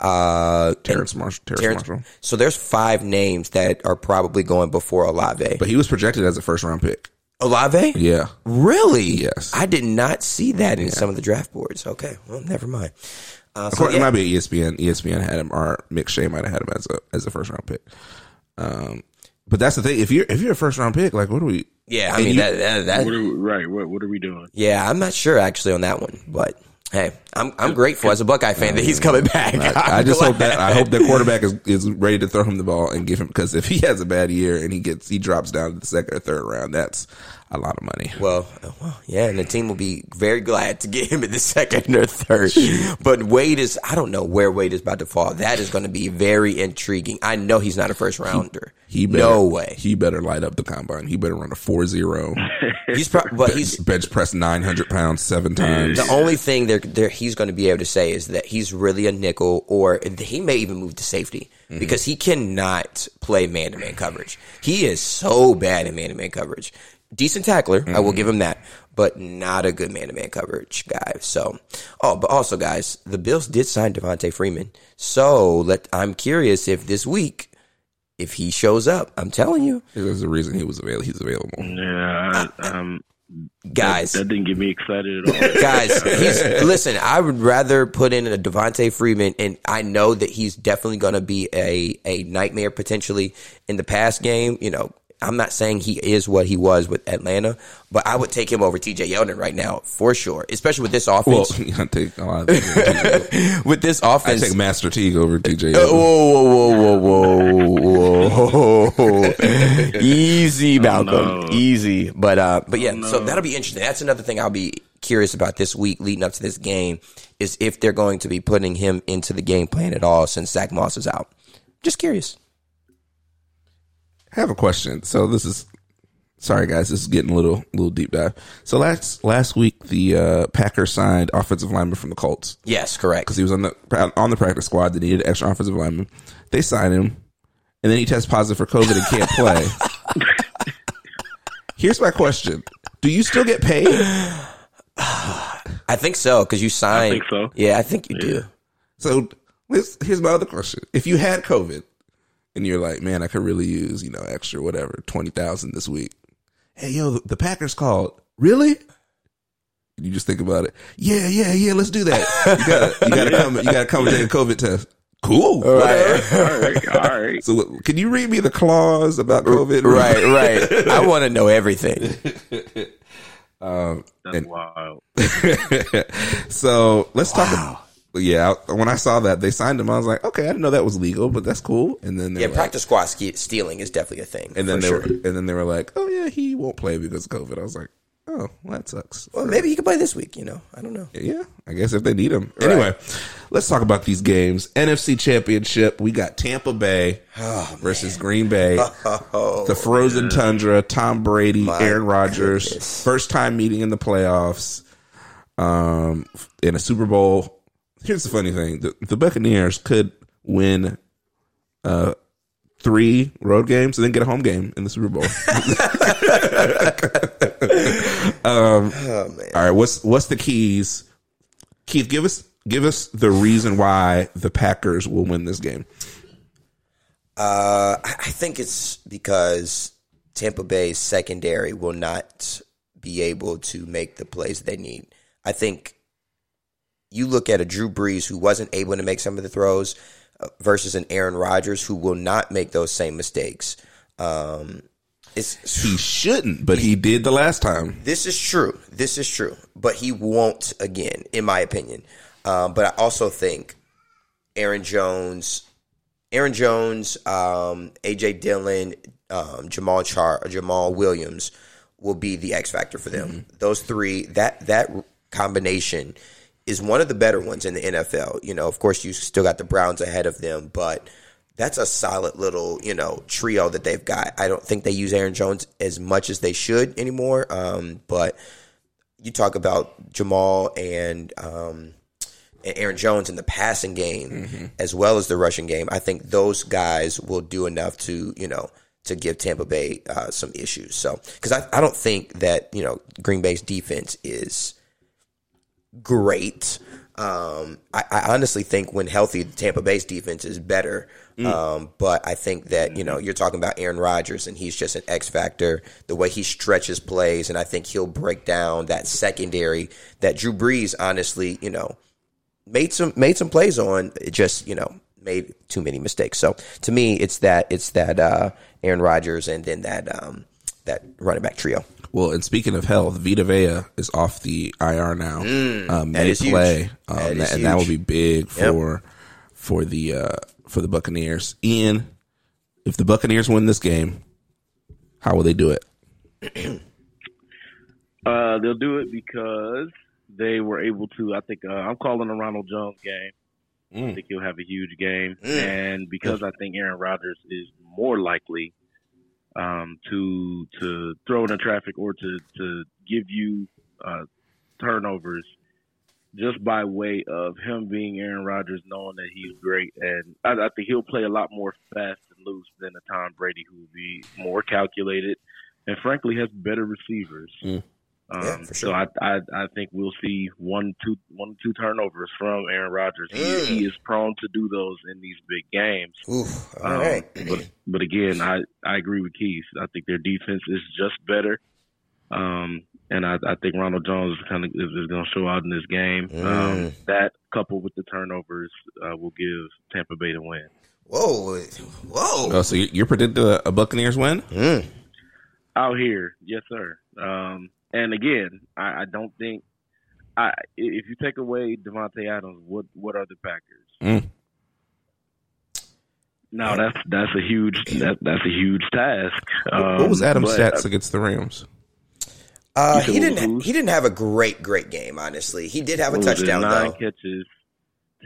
Uh, Terrace Marshall. Terrence, Terrence- Marshall. so there's five names that are probably going before Olave. But he was projected as a first round pick. Olave? Yeah. Really? Yes. I did not see that in some of the draft boards. Okay, well, never mind. Uh, so, According- yeah. It might be ESPN. ESPN had him, or McShay might have had him as a as a first round pick. Um, but that's the thing. If you're if you're a first round pick, like what do we? Yeah, I and mean you- that, that, that What are we, right? What What are we doing? yeah, I'm not sure actually on that one, but hey, I'm I'm grateful as a Buckeye fan that he's coming back. I, *laughs* I I'm just hope that I hope the quarterback is, is ready to throw him the ball and give him because if he has a bad year and he gets he drops down to the second or third round, that's a lot of money. Well, well, yeah, and the team will be very glad to get him in the second or third. *laughs* But Wade is, I don't know where Wade is about to fall. That is going to be very intriguing. I know he's not a first rounder. He better, no way. He better light up the combine. He better run a 4-0. *laughs* He's probably, but he's bench press nine hundred pounds seven times. The only thing they're, they're, he's going to be able to say is that he's really a nickel, or he may even move to safety mm-hmm. because he cannot play man to man coverage. He is so bad in man to man coverage. Decent tackler, I will give him that, but not a good man to man coverage guy. So, oh, but also, guys, the Bills did sign Devonta Freeman. So let I'm curious if this week, if he shows up, I'm telling you, There's a reason he was available. He's available. Yeah, I, um, guys. that didn't get me excited at all. *laughs* guys. *laughs* He's listen. I would rather put in a Devonta Freeman, and I know that he's definitely going to be a a nightmare potentially in the pass game. You know, I'm not saying he is what he was with Atlanta, but I would take him over TJ Yeldon right now for sure, especially with this Well, offense. *laughs* I take a lot of *laughs* with this offense, I offense, take Master Teague over TJ. Uh, whoa, whoa, whoa, whoa, whoa, whoa! *laughs* Easy, Malcolm. no. Easy, but uh, but yeah. So no. that'll be interesting. That's another thing I'll be curious about this week leading up to this game is if they're going to be putting him into the game plan at all since Zach Moss is out. Just curious. I have a question. So this is sorry guys, this is getting a little little deep dive. So last last week the uh, Packers signed offensive lineman from the Colts Yes, correct. because he was on the on the practice squad. They needed extra offensive lineman. They signed him, and then he tests positive for COVID and can't play. *laughs* Here's my question: Do you still get paid? I think so because you signed. I think so. Yeah, I think you do. So this, here's my other question: If you had COVID and you're like, man, I could really use you know extra whatever twenty thousand this week. Hey, yo, the, the Packers called. Really? You just think about it. Yeah, yeah, yeah. Let's do that. You gotta, you gotta *laughs* come. You gotta come and take a COVID test. Cool. whatever. all right, all right. *laughs* So, what- can you read me the clause about COVID? Right, right. I *laughs* want to know everything. Um, That's and- wild. so let's talk. Yeah, when I saw that they signed him, I was like, okay, I didn't know that was legal, but that's cool. And then Yeah, like- practice squad ske- stealing is definitely a thing. and then they sure. were, and then they were like, oh yeah, he won't play because of COVID. I was like, oh, well, that sucks. Well, maybe he could play this week. You know, I don't know. Yeah, I guess if they need him. Anyway, let's talk about these games. NFC Championship. We got Tampa Bay *sighs* versus Green Bay. *laughs* Oh, the frozen tundra. Tom Brady, My Aaron Rodgers, goodness. first time meeting in the playoffs. Um, in a Super Bowl. Here's the funny thing: the, the Buccaneers could win, uh, three road games and then get a home game in the Super Bowl. *laughs* um, Oh all right, what's what's the keys? Keith, give us give us the reason why the Packers will win this game. Uh, I I think it's because Tampa Bay's secondary will not be able to make the plays they need. I think you look at a Drew Brees who wasn't able to make some of the throws uh, versus an Aaron Rodgers who will not make those same mistakes. Um, it's He shouldn't, but he did the last time. This is true. This is true. But he won't again, in my opinion. Um, but I also think Aaron Jones, Aaron Jones, um, AJ Dillon, um, Jamal Char, Jamaal Williams will be the X factor for them. Those three, that that combination is one of the better ones in the NFL. You know, of course, you still got the Browns ahead of them, but that's a solid little you know trio that they've got. I don't think they use Aaron Jones as much as they should anymore. Um, but you talk about Jamal and um, and Aaron Jones in the passing game as well as the rushing game. I think those guys will do enough to you know to give Tampa Bay uh, some issues. So because I, I don't think that you know Green Bay's defense is great. Um, I, I honestly think when healthy, Tampa Bay's defense is better. Um, but I think that you know you're talking about Aaron Rodgers, and he's just an X factor. The way he stretches plays, and I think he'll break down that secondary that Drew Brees, honestly, you know, made some made some plays on. It just you know made too many mistakes. So to me, it's that it's that uh, Aaron Rodgers, and then that um, that running back trio. Well, and speaking of health, Vita Vea is off the IR now. um, Mm, that is huge. play, um, That is and that will be big for for the uh, for the Buccaneers. Ian, if the Buccaneers win this game, how will they do it? *clears throat* Uh, they'll do it because they were able to. I think uh, I'm calling a Ronald Jones game. I Mm. think he'll have a huge game, Mm. and because I think Aaron Rodgers is more likely um, to to throw in the traffic or to to give you uh, turnovers just by way of him being Aaron Rodgers, knowing that he's great, and I, I think he'll play a lot more fast and loose than a Tom Brady, who will be more calculated, and frankly has better receivers. Mm. Um, Yeah, for So. I, I I think we'll see one two one two turnovers from Aaron Rodgers. He, Mm. he is prone to do those in these big games. Oof, all Um, right. But but again, I, I agree with Keith. I think their defense is just better. Um, and I, I think Ronald Jones is kind of is, is going to show out in this game. Um, Mm. that coupled with the turnovers uh, will give Tampa Bay the win. Whoa, whoa. Oh, so you- you're predicting a, a Buccaneers win? Mm. out here, yes, sir. Um, and again, I, I don't think I if you take away Davante Adams, what what are the Packers? Mm. No, that's that's a huge that, that's a huge task. Um, what was Adam's but, stats against the Rams? Uh, he didn't. was- He didn't have a great, great game. Honestly, he did have a what was it, touchdown nine though. catches,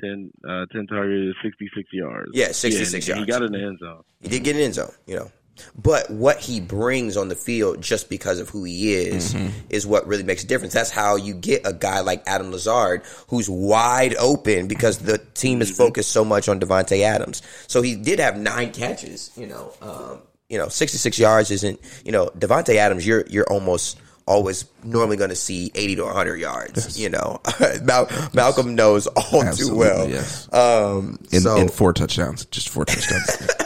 10, uh, 10 targets, sixty six yards. Yeah, 66 and yards. He got in the end zone. He did get an end zone, you know. But what he brings on the field, just because of who he is, is what really makes a difference. That's how you get a guy like Adam Lazard, who's wide open because the team is focused so much on Davante Adams. So he did have nine catches, you know. Um, you know, sixty six yards isn't, you know, Davante Adams. You're you're almost always normally going to see eighty to hundred yards. You know, *laughs* Mal- Malcolm knows all too well. yes. Um, In, so, in four touchdowns, just four touchdowns. *laughs*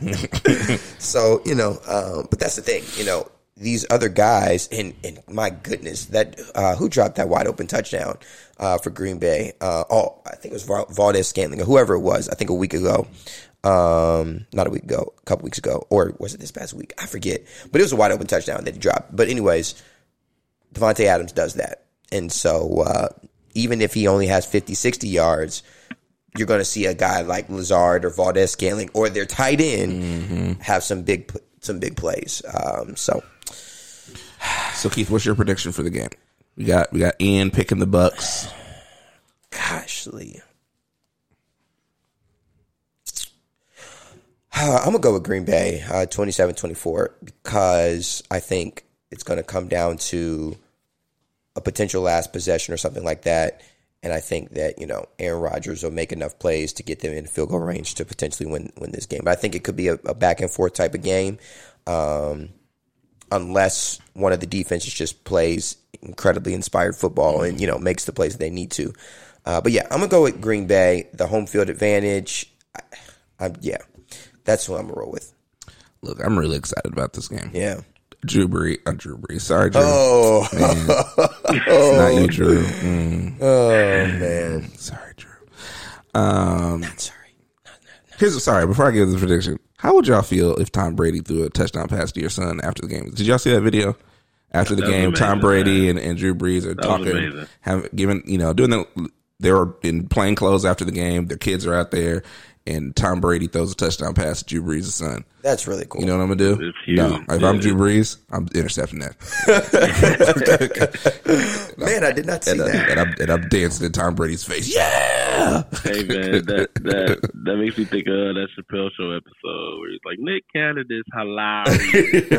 *laughs* So you know, um, but that's the thing. You know, these other guys, and and my goodness, that uh, who dropped that wide open touchdown uh, for Green Bay? Uh, oh, I think it was Val- Valdes-Scantling or whoever it was. I think a week ago. Um, not a week ago, a couple weeks ago, or was it this past week? I forget. But it was a wide open touchdown that he dropped. But anyways, Davante Adams does that, and so uh, even if he only has 50, 60 yards. You're going to see a guy like Lazard or Valdes-Scantling or their tight end have some big some big plays. Um, so so Keith, what's your prediction for the game? We got we got Ian picking the Bucs. gosh, Lee. Uh, I'm gonna go with Green Bay, uh, 27-24, because I think it's gonna come down to a potential last possession or something like that. And I think that you know Aaron Rodgers will make enough plays to get them in field goal range to potentially win win this game. But I think it could be a, a back and forth type of game, um, unless one of the defenses just plays incredibly inspired football and you know makes the plays they need to. Uh, but yeah, I'm gonna go with Green Bay, the home field advantage. I, I, yeah, that's what I'm gonna roll with. Look, I'm really excited about this game. Yeah. Drew Brees, uh, Drew Brees. Sorry, Drew. Oh, It's not you, Drew. Mm, oh man. sorry, Drew. Um, Sorry. here's sorry. Before I give the prediction, how would y'all feel if Tom Brady threw a touchdown pass to your son after the game? Did y'all see that video? After the That was game, Tom Brady man. and, and Drew Brees are was talking, amazing. have given you know doing the they were in plain clothes after the game. Their kids are out there, and Tom Brady throws a touchdown pass to Drew Brees' son. That's really cool. You know what I'm gonna do? It's huge. No, if I'm Yeah. Drew Brees, I'm intercepting that, *laughs* man, I did not see and, uh, that. and I'm and I'm dancing in Tom Brady's face. Yeah, Hey man, that that that makes me think of that Chappelle Show episode where he's like, Nick Canada's hilarious.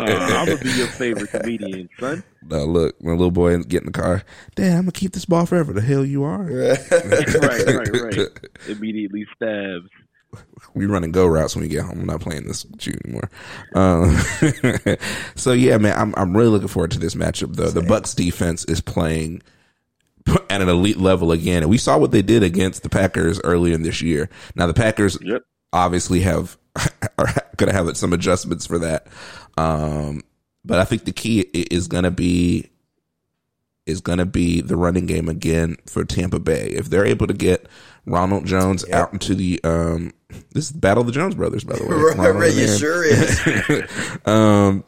Uh, I'm gonna be your favorite comedian, son. no, look, my little boy get in the car. Dad, I'm gonna keep this ball forever. The hell you are? *laughs* right, right, right. Immediately stabs. We running go routes when we get home. I'm not playing this you anymore. Um, *laughs* so yeah, man, I'm I'm really looking forward to this matchup. The the Bucs defense is playing at an elite level again, and we saw what they did against the Packers earlier in this year. Now the Packers Yep. obviously have *laughs* are going to have some adjustments for that, um, but I think the key is going to be is going to be the running game again for Tampa Bay. If they're able to get Ronald Jones out into the um, this is Battle of the Jones Brothers, by the way. *laughs* Right, right, you sure *laughs* is. Um,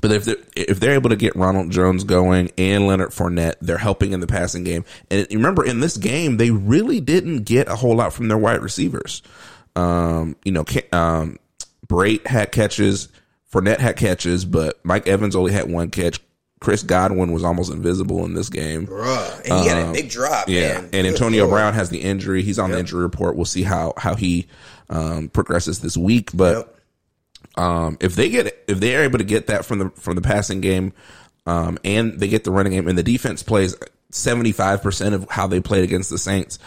but if they're if they're able to get Ronald Jones going and Leonard Fournette, they're helping in the passing game. And remember, in this game, they really didn't get a whole lot from their wide receivers. Um, you know, um, Brate had catches, Fournette had catches, but Mike Evans only had one catch. Chris Godwin was almost invisible in this game. Bruh. And he had a big drop, Um, Yeah, man. and Antonio Lord. Brown has the injury. He's on the injury report. We'll see how how he um, progresses this week. But Yep. um, if they get if they are able to get that from the from the passing game, um, and they get the running game, and the defense plays seventy five percent of how they played against the Saints,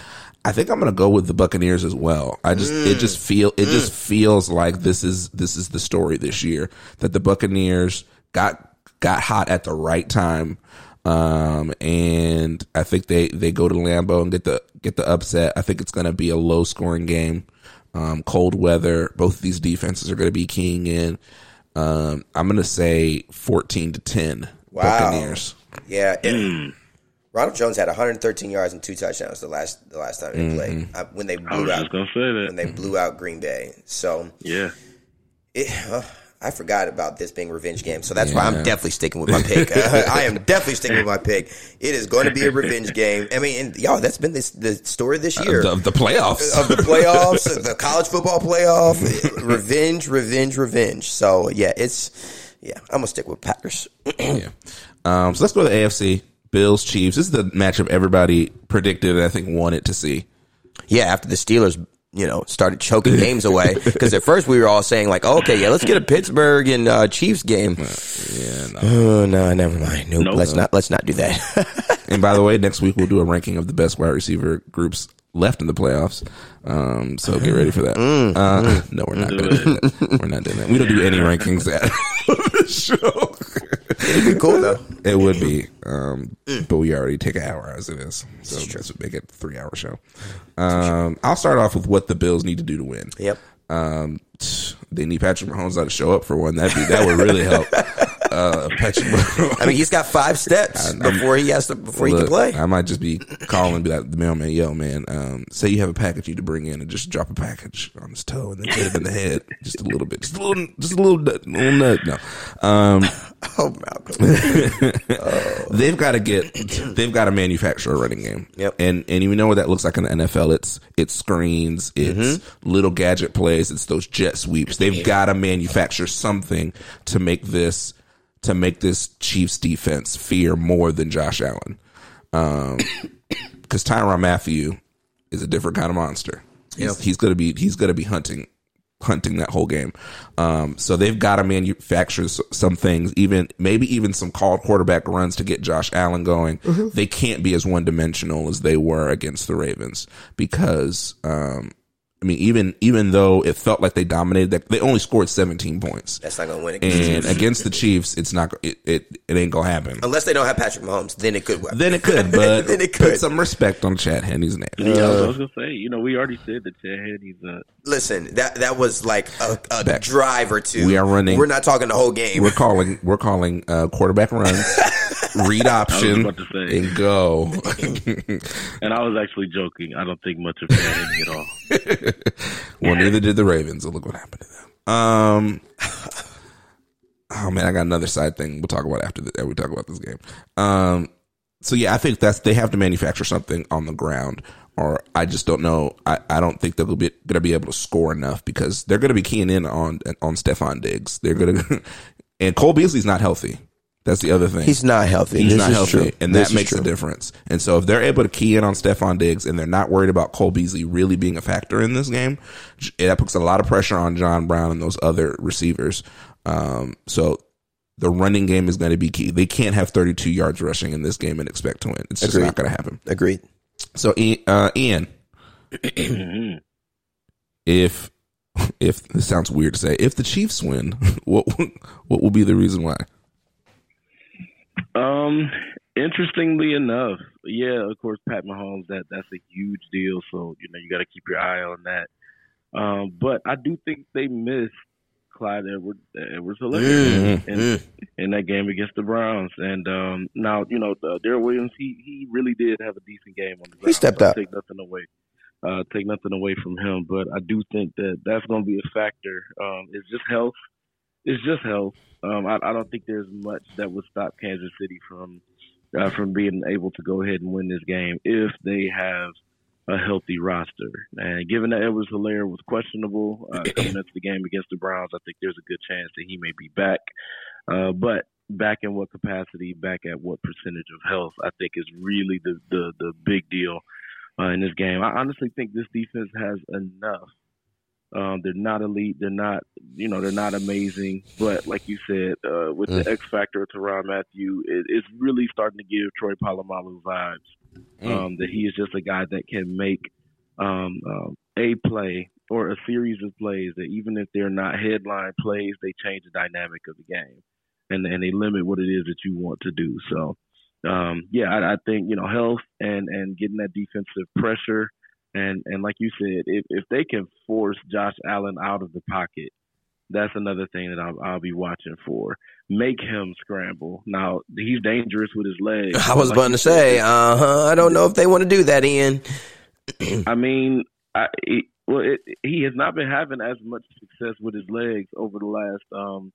I think I'm going to go with the Buccaneers as well. I just it just feel it just feels like this is this is the story this year that the Buccaneers got got hot at the right time. Um, and I think they, they go to Lambeau and get the, get the upset. I think it's going to be a low scoring game. Um, cold weather. Both of these defenses are going to be keying in. Um, I'm going to say 14 to 10 Wow. Buccaneers. Yeah. and Ronald Jones had 113 yards and two touchdowns the last the last time they Mm-hmm. played uh, when they I blew was out just gonna say when that. they blew out Green Bay. So Yeah. it, uh, I forgot about this being revenge game, so that's why I'm definitely sticking with my pick. Uh, *laughs* *laughs* I am definitely sticking with my pick. It is going to be a revenge game. I mean, and, y'all, that's been this, the story this year Of the, the playoffs. of the playoffs, *laughs* the college football playoff, revenge, revenge, revenge. So yeah, it's yeah, I'm gonna stick with Packers. *clears throat* yeah. Um, so let's go to the AFC. Bills, Chiefs. This is the matchup everybody predicted and I think wanted to see. yeah, after the Steelers, you know, started choking games away, *laughs* because at first we were all saying like, oh, okay, yeah, let's get a Pittsburgh and uh, Chiefs game. Yeah. No. Oh no, never mind. Nope, Nope. let's not let's not do that. *laughs* And by the way, next week we'll do a ranking of the best wide receiver groups left in the playoffs. Um, so get ready for that. Mm, uh, no, we're not doing that. We're not doing that. We don't do any *laughs* rankings at the show. It'd be cool though. *laughs* It would be, um, but we already take an hour as it is, so this would make it a three hour show. Um, I'll start off with what the Bills need to do to win. Yep. Um, they need Patrick Mahomes to show up for one. That be that would really help. *laughs* Uh, *laughs* I mean, he's got five steps before he has to before he can play. I might just be calling be like the mailman, yo man, um, say you have a package you need to bring in and just drop a package on his toe and then hit him in the head just a little bit, just a little, just a little, nut, little nut. No, um, *laughs* Oh, Malcolm. *laughs* they've got to get, they've got to manufacture a running game. Yep. And and you know what that looks like in the NFL? It's it's screens, it's little gadget plays, it's those jet sweeps. They've got to manufacture something to make this to make this Chiefs defense fear more than Josh Allen. Um, *coughs* because Tyrann Mathieu is a different kind of monster. He's, Yep. he's gonna be he's gonna be hunting hunting that whole game. Um, so they've got to manufacture some things, even maybe even some called quarterback runs to get Josh Allen going. They can't be as one dimensional as they were against the Ravens because um, I mean even even though it felt like they dominated, that they only scored 17 points. That's not gonna win against the And Chiefs. against the Chiefs, it's not it, it it ain't gonna happen. Unless they don't have Patrick Mahomes, then it could work. Then it could, but *laughs* Then it put could. some respect on Chad Henne's name. Yeah, I was gonna say, you know, we already said that Chad Henne's uh, Listen, that that was like a, a Back. drive or two. We are running- We're not talking the whole game. We're calling we're calling uh, quarterback runs, *laughs* read *laughs* option, about to say. and go. *laughs* and I was actually joking. I don't think much of Chad at all. well, neither did the Ravens. So look what happened to them. Um. Oh man, I got another side thing we'll talk about after the, we talk about this game. Um. So yeah, I think that's they have to manufacture something on the ground, or I just don't know. I, I don't think they're gonna be gonna be able to score enough because they're gonna be keying in on on Stefon Diggs. They're gonna *laughs* and Cole Beasley's not healthy. That's the other thing. He's not healthy. He's This not healthy, true. and This that is makes true. a difference. And so, if they're able to key in on Stefon Diggs, and they're not worried about Cole Beasley really being a factor in this game, that puts a lot of pressure on John Brown and those other receivers. Um, so the running game is going to be key. They can't have 32 yards rushing in this game and expect to win. It's just Agreed. not going to happen. Agreed. So, Ian, uh, Ian *clears throat* if if this sounds weird to say, if the Chiefs win, *laughs* what what will be the reason why? Um, interestingly enough, yeah, of course, Pat Mahomes that that's a huge deal. So you know you got to keep your eye on that. Um, but I do think they missed Clyde Edwards Edwards Helaire Mm, in, in that game against the Browns. And um, now you know uh, Darrel Williams, he he really did have a decent game on the ground. He stepped so up. Take nothing away. Uh, take nothing away from him, but I do think that that's going to be a factor. Um, it's just health. It's just health. Um, I, I don't think there's much that would stop Kansas City from uh, from being able to go ahead and win this game if they have a healthy roster. And given that Edwards Helaire was questionable uh, *clears throat* coming into the game against the Browns, I think there's a good chance that he may be back. Uh, but back in what capacity, back at what percentage of health, I think is really the the, the big deal uh, in this game. I honestly think this defense has enough. Um, they're not elite. They're not, you know, they're not amazing. But like you said, uh, with the X factor of Tyrann Mathieu, it, it's really starting to give Troy Polamalu vibes. Um, that he is just a guy that can make um, um, a play or a series of plays that even if they're not headline plays, they change the dynamic of the game, and and they limit what it is that you want to do. So, um, yeah, I, I think you know health and and getting that defensive pressure, and and like you said, if if they can force Josh Allen out of the pocket, that's another thing that I'll, I'll be watching for. Make him scramble. Now he's dangerous with his legs. I was Like about to say, uh huh. I don't know if they want to do that, Ian. I mean, I, it, well, it, he has not been having as much success with his legs over the last. Um,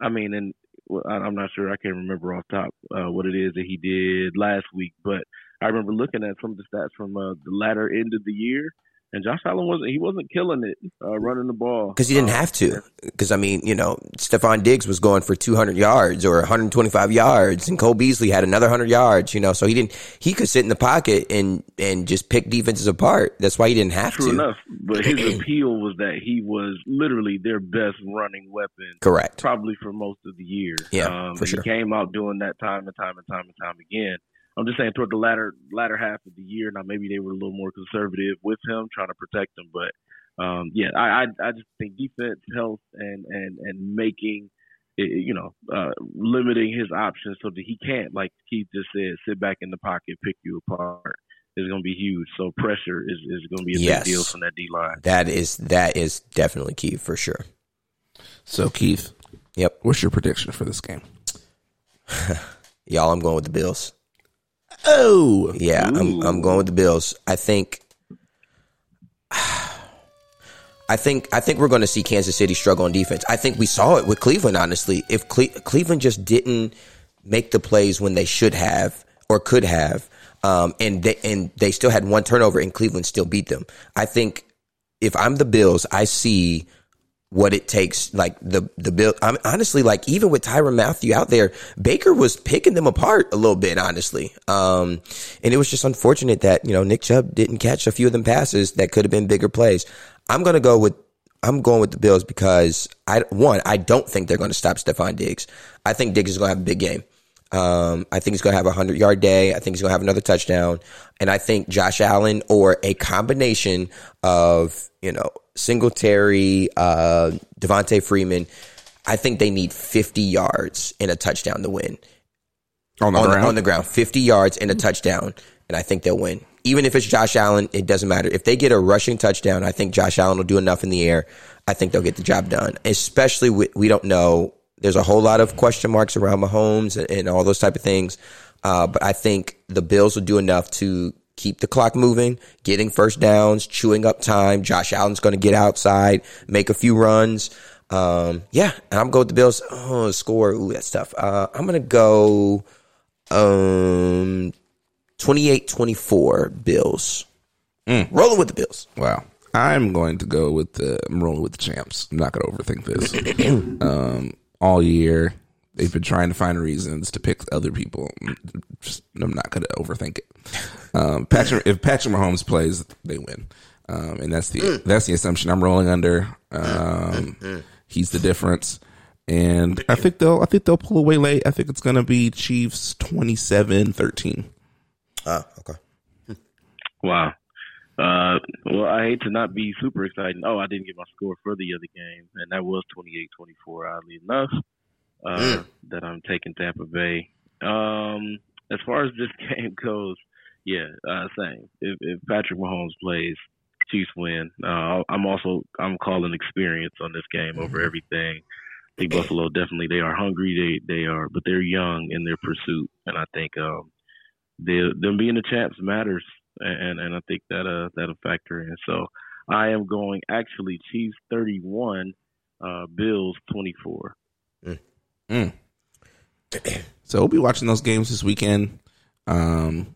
I mean, and well, I'm not sure. I can't remember off top uh, what it is that he did last week, but I remember looking at some of the stats from uh, the latter end of the year, and Josh Allen wasn't he wasn't killing it uh, running the ball because he didn't Um, have to. Because I mean, you know, Stefon Diggs was going for 200 yards or 125 yards, and Cole Beasley had another 100 yards. You know, so he didn't. He could sit in the pocket and and just pick defenses apart. That's why he didn't have True to. enough, but his *clears throat* appeal was that he was literally their best running weapon, Correct. probably for most of the year. Yeah, um, for sure. He came out doing that time and time and time and time again. I'm just saying, toward the latter latter half of the year, now maybe they were a little more conservative with him, trying to protect him. But um, yeah, I, I I just think defense, health, and and and making eh, you know, uh, limiting his options so that he can't, like Keith just said, sit back in the pocket, pick you apart is going to be huge. So pressure is, is going to be a Yes. big deal from that D line. That is that is definitely key for sure. So Keith, Yep, what's your prediction for this game? *laughs* y'all. I'm going with the Bills. Oh, Yeah, I'm I'm going with the Bills. I think I think I think we're going to see Kansas City struggle on defense. I think we saw it with Cleveland honestly. If Cle- Cleveland just didn't make the plays when they should have or could have um, and they and they still had one turnover and Cleveland still beat them. I think if I'm the Bills, I see what it takes. Like the the bill, I'm honestly like even with Tyrann Mathieu out there, Baker was picking them apart a little bit, honestly. Um, and it was just unfortunate that you know Nick Chubb didn't catch a few of them passes that could have been bigger plays. I'm gonna go with. I'm going with the Bills because I one I don't think they're going to stop Stefon Diggs. I think Diggs is going to have a big game. Um, I think he's going to have a hundred yard day. I think he's going to have another touchdown, and I think Josh Allen or a combination of you know Singletary, uh, Devonta Freeman. I think they need 50 yards and a touchdown to win on the on the, ground. on the ground. 50 yards and a touchdown, and I think they'll win. Even if it's Josh Allen, it doesn't matter. If they get a rushing touchdown, I think Josh Allen will do enough in the air. I think they'll get the job done. Especially with, we don't know. There's a whole lot of question marks around Mahomes and, and all those type of things. Uh, but I think the Bills will do enough to keep the clock moving, getting first downs, chewing up time. Josh Allen's going to get outside, make a few runs. Um, yeah, and I'm going with the Bills. Oh, score. Ooh, that's tough. Uh, I'm going to go um 28-24 Bills. Rolling with the Bills. Wow. I'm going to go with the. I'm rolling with the champs. I'm not going to overthink this. *clears throat* um, all year they've been trying to find reasons to pick other people. Just, I'm not going to overthink it. Um, Patrick, if Patrick Mahomes plays, they win, um, and that's the that's the assumption I'm rolling under. Um, he's the difference, and I think they'll I think they'll pull away late. I think it's going to be Chiefs 27-13. Ah, okay. Wow. Uh, well, I hate to not be super excited. Oh, I didn't get my score for the other game, and that was 28-24, oddly enough, uh, that I'm taking Tampa Bay. Um, as far as this *laughs* game goes, yeah, uh, same. If, if Patrick Mahomes plays, Chiefs win. Uh, I'm also I'm calling experience on this game over everything. I think Buffalo definitely they are hungry. They they are, but they're young in their pursuit, and I think um, they them being the champs matters, and and I think that uh that'll factor in. So I am going actually Chiefs 31, uh, Bills 24. *clears throat* So we'll be watching those games this weekend. Um,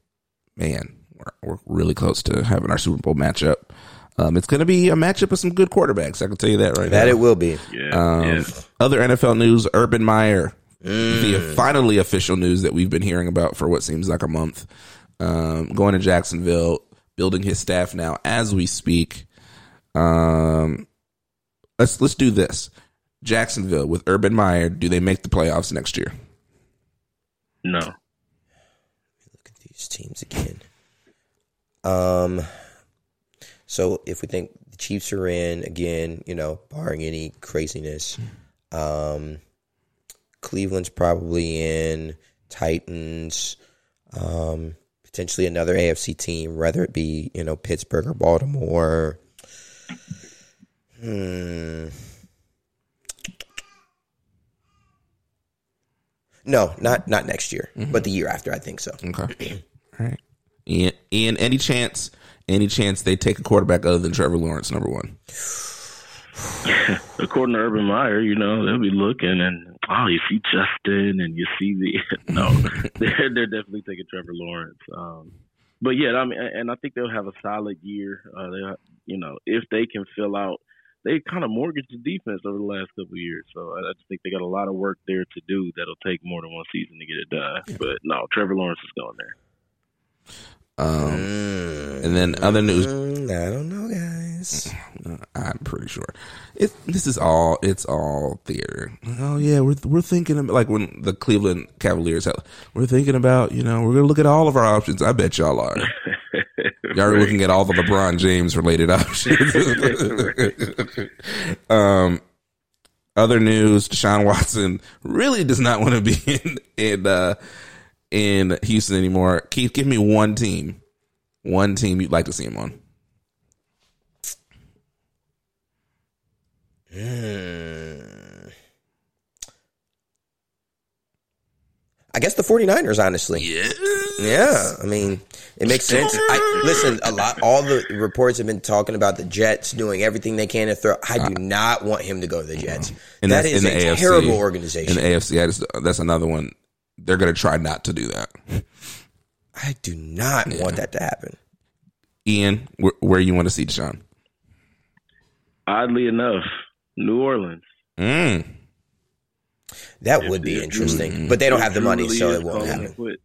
man, we're, we're really close to having our Super Bowl matchup. Um, it's going to be a matchup of some good quarterbacks. I can tell you that right That now. That it will be. Yeah, Um, yeah. Other NFL news: Urban Meyer, the finally official news that we've been hearing about for what seems like a month, um, going to Jacksonville, building his staff now as we speak. Um, let's let's do this. Jacksonville with Urban Meyer. Do they make the playoffs next year? No. Look at these teams again. Um, so if we think the Chiefs are in again, you know, barring any craziness, um, Cleveland's probably in. Titans, um, potentially another AFC team, whether it be you know Pittsburgh or Baltimore. Hmm. No, not not next year, but the year after. I think so. Okay. *clears throat* All right. Ian, Ian, any chance, Any chance they take a quarterback other than Trevor Lawrence, number one? *sighs* According to Urban Meyer, you know they'll be looking and oh, you see Justin and you see the *laughs* no, *laughs* they're they're definitely taking Trevor Lawrence. Um, but yeah, I mean, and I think they'll have a solid year. Uh, they, you know, if they can fill out, they kind of mortgaged the defense over the last couple of years. So I, I just think they got a lot of work there to do. That'll take more than one season to get it done. Yeah. But no, Trevor Lawrence is going there. Um, mm, and then other news. Mm, I don't know, guys. I'm pretty sure it. This is all. It's all theater. Oh yeah, we're we're thinking about, like when the Cleveland Cavaliers. Have, we're thinking about you know we're gonna look at all of our options. I bet y'all are. *laughs* Y'all are looking at all the LeBron James related options. *laughs* um, other news: Deshaun Watson really does not want to be *laughs* in in. Uh, in Houston anymore. Keith, give me one team, one team you'd like to see him on. I guess the 49ers, honestly. Yeah. Yeah. I mean, it makes sense. I, listen, a lot, all the reports have been talking about the Jets doing everything they can to throw. I do not want him to go to the Jets. And that is a AFC, terrible organization. In the AFC, that's another one they're going to try not to do that. I do not yeah. want that to happen. Ian, where, where you want to see Deshaun? Oddly enough, New Orleans. Mm. That if would be interesting, mm, but they don't have the money, so it won't happen.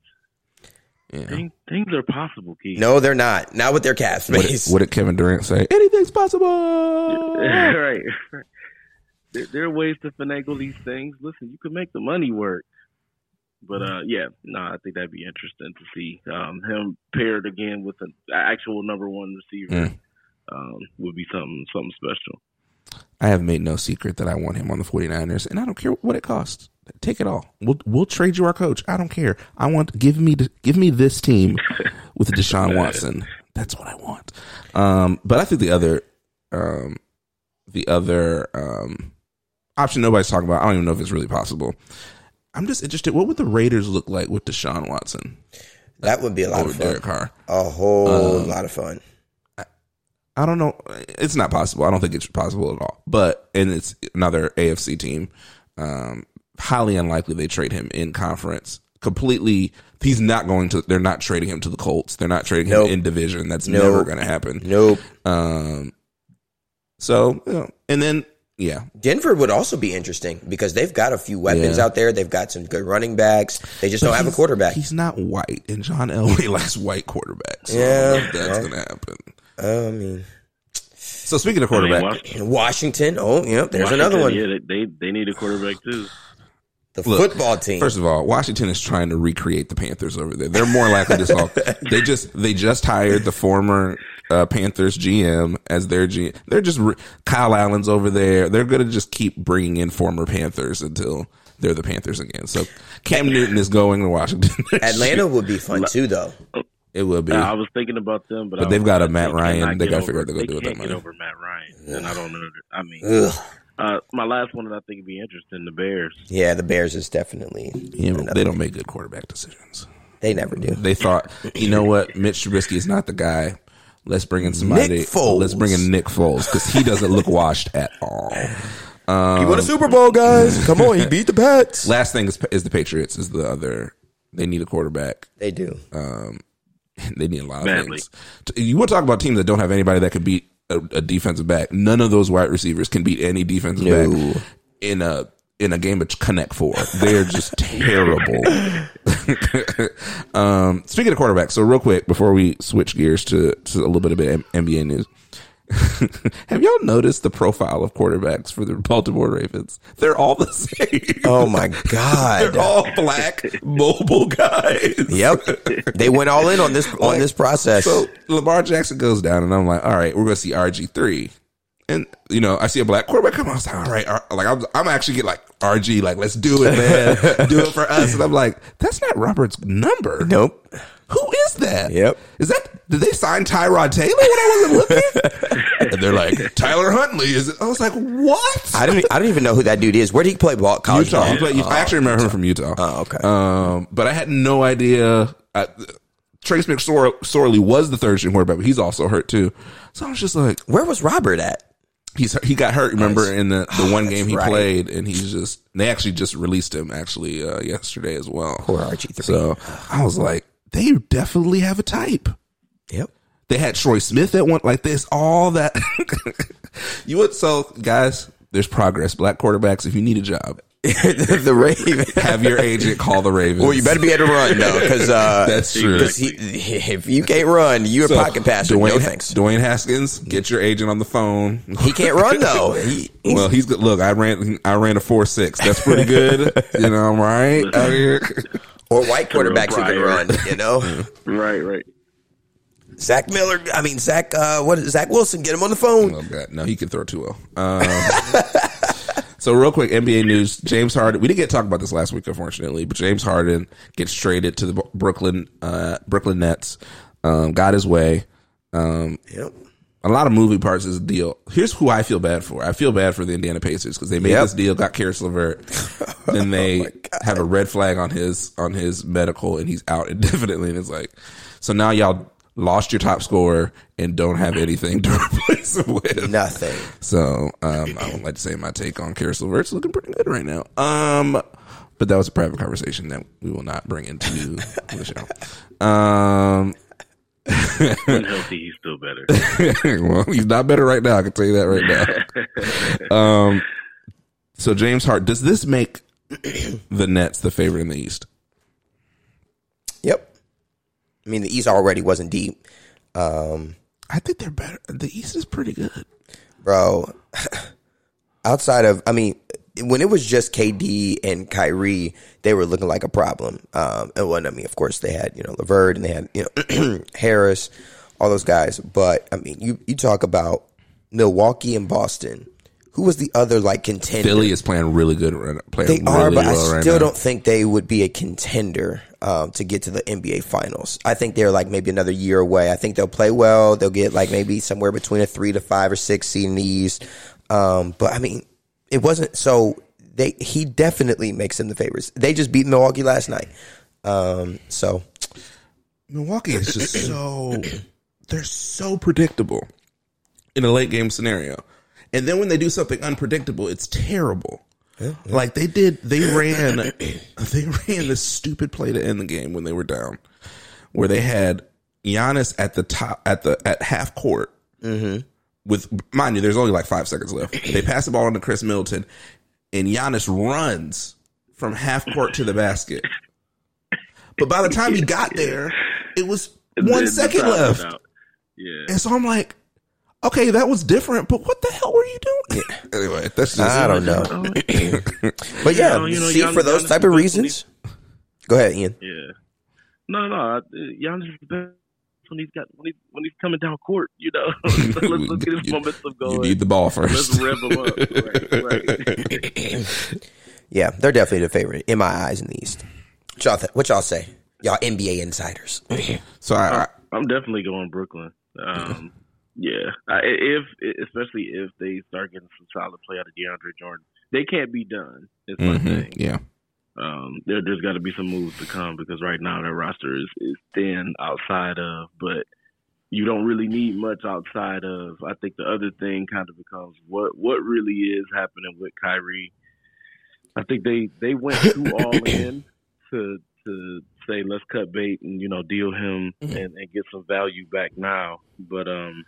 Yeah. Things, things, are possible, Keith. No, they're not. Not with their cap space. What, what did, Kevin Durant say? Anything's possible. *laughs* right. There, there, are ways to finagle these things. Listen, you can make the money work. But uh, yeah, no, I think that'd be interesting to see um, him paired again with an actual number one receiver. Mm. Um, would be something something special. I have made no secret that I want him on the 49ers, and I don't care what it costs. Take it all. We'll we'll trade you our coach. I don't care. I want give me give me this team *laughs* with Deshaun Watson. That's what I want. Um, but I think the other um, the other um, option nobody's talking about. I don't even know if it's really possible. I'm just interested. What would the Raiders look like with Deshaun Watson? That would be a lot of fun. Derek Carr. A whole um, lot of fun. I, don't know. It's not possible. I don't think it's possible at all. But and it's another AFC team. Um, highly unlikely they trade him in conference. Completely, he's not going to. They're not trading him to the Colts. They're not trading nope. him in division. That's nope. never going to happen. Nope. Um. So, you know, and then yeah. Denver would also be interesting because they've got a few weapons yeah. out there. They've got some good running backs. They just but don't have a quarterback. He's not white, and John Elway *laughs* likes white quarterbacks. So yeah. that's well, going to happen. I mean. So speaking of quarterback, I mean, Washington. Oh, yeah, there's Washington, another one. Yeah, they they need a quarterback too. The Look, football team. First of all, Washington is trying to recreate the Panthers over there. They're more likely to solve. *laughs* they just they just hired the former uh, Panthers GM as their GM. They're just re- Kyle Allen's over there. They're going to just keep bringing in former Panthers until they're the Panthers again. So Cam Newton is going to Washington. *laughs* Atlanta would be fun too, though. It will be. Uh, I was thinking about them, but, but they've got a Matt Ryan. They got to figure out what they're going to do with that money. over Matt Ryan, and I don't know. I mean, uh, my last one that I think would be interesting: the Bears. Yeah, the Bears is definitely. You know, they don't make good quarterback decisions. They never do. They thought, you know what, Mitch Trubisky is not the guy. Let's bring in somebody. Nick Foles. Let's bring in Nick Foles because he doesn't look washed at all. Um, he won a Super Bowl, guys. Come on, he beat the Pats. *laughs* Last thing is, is the Patriots. Is the other? They need a quarterback. They do. Um, *laughs* they need a lot of Badly. things. You want to talk about teams that don't have anybody that can beat a, a defensive back? None of those wide receivers can beat any defensive no. back in a in a game of Connect Four. They're just *laughs* terrible. *laughs* um, speaking of quarterbacks, so real quick before we switch gears to, to a little bit of NBA news. *laughs* Have y'all noticed the profile of quarterbacks for the Baltimore Ravens? They're all the *laughs* same. Oh my god! They're all black, mobile guys. Yep, they went all in on this like, on this process. So Lamar Jackson goes down, and I'm like, all right, we're gonna see RG three and you know, I see a black quarterback come. I was like, all right, like I'm, I'm actually get like RG, like let's do it, man, *laughs* do it for us. And I'm like, that's not Robert's number. Nope. Who is that? Yep. Is that did they sign Tyrod Taylor when I wasn't looking? *laughs* and they're like Tyler Huntley. Is it? I was like, what? I don't. I don't even know who that dude is. Where did he play ball? College Utah. He played, oh, I actually remember him from Utah. Oh, okay. Um, but I had no idea. I, Trace McSorley was the third string quarterback, but he's also hurt too. So I was just like, Where was Robert at? he's he got hurt. Remember Nice. in the the one game he right. played, and he's just they actually just released him actually uh, yesterday as well. Poor RG3. So I was like, they definitely have a type. Yep. They had Troy Smith at one like this, all that. *laughs* you would so guys. There's progress. Black quarterbacks. If you need a job, *laughs* the Raven. have your agent call the Ravens. Well, you better be able to run though, because uh, *laughs* That's true. if you can't run, you're So, a pocket passer. Dwayne, no thanks. Dwayne Haskins, get your agent on the phone. He can't run though. He, he's- Well, he's good. Look, I ran. I ran a four six. That's pretty good. you know, I'm right out here. Or white quarterbacks who can run. You know, *laughs* Right, right. Zach Miller. I mean Zach. Uh, what is Zach Wilson? Get him on the phone. Oh God, no, he can throw too well. Um, *laughs* so real quick, NBA news: James Harden. We didn't get to talk about this last week, unfortunately, but James Harden gets traded to the Brooklyn uh, Brooklyn Nets. Um, got his way. Um, Yep. A lot of moving parts is a deal. Here's who I feel bad for. I feel bad for the Indiana Pacers because they made Yep. this deal, got Caris LeVert, then *laughs* they have a red flag on his on his medical, and he's out *laughs* indefinitely. And it's like, so now y'all lost your top scorer and don't have anything to *laughs* replace him with. Nothing. So um, I would like to say my take on Caris LeVert. It's looking pretty good right now. Um, but that was a private conversation that we will not bring into the show. Um, *laughs* When *laughs* healthy, he's still better. *laughs* well, he's not better right now. I can tell you that right now. um, so James Hart, does this make *clears throat* the Nets the favorite in the East? Yep. I mean, the East already wasn't deep, um, I think they're better. The East is pretty good. bro. Outside of, I mean, when it was just KD and Kyrie, they were looking like a problem. Um, and when I mean, of course, they had you know Levert and they had you know *clears throat* Harris, all those guys. But I mean, you you talk about Milwaukee and Boston. Who was the other like contender? Philly is playing really good. Playing They really are, but well I still now. don't think they would be a contender um, to get to the NBA Finals. I think they're like maybe another year away. I think they'll play well. They'll get like maybe somewhere between a three to five or six seed in the East. Um, but I mean, it wasn't so. They he definitely makes them the favorites. They just beat Milwaukee last night. Um, so Milwaukee is just so they're so predictable in a late game scenario. And then when they do something unpredictable, it's terrible. Like they did they ran *coughs* they ran this stupid play to end the game when they were down. Where they had Giannis at the top at the at half court with mind you, there's only like five seconds left. *clears throat* They pass the ball on to Khris Middleton and Giannis runs from half court to the basket. But by the time he got there, it was one The- the second time was left. Yeah. And so I'm like, okay, that was different, but what the hell were you doing? *laughs* Anyway, that's just I don't know. Oh, *laughs* but yeah, know, you know, see Gian- for those Giannis type of reasons. Go ahead, Ian. Yeah. No, no, I- Giannis is the best when he's got when he's when he's coming down court. You know, so *laughs* *laughs* let's, let's get his You- momentum going. You need the ball first. let's first. rev him up. Right, right. *laughs* Yeah, they're definitely the favorite in my eyes in the East. What y'all, th- what y'all say? Y'all NBA insiders. So I, I I'm definitely going Brooklyn. Um, yeah, I, if especially if they start getting some solid play out of DeAndre Jordan, they can't be done. Is my mhm, thing. yeah. Um, there, there's got to be some moves to come because right now their roster is, is thin outside of, but you don't really need much outside of. I think the other thing kind of becomes what what really is happening with Kyrie. I think they they went too *laughs* all in to to say let's cut bait and you know deal him and, and get some value back now, but um.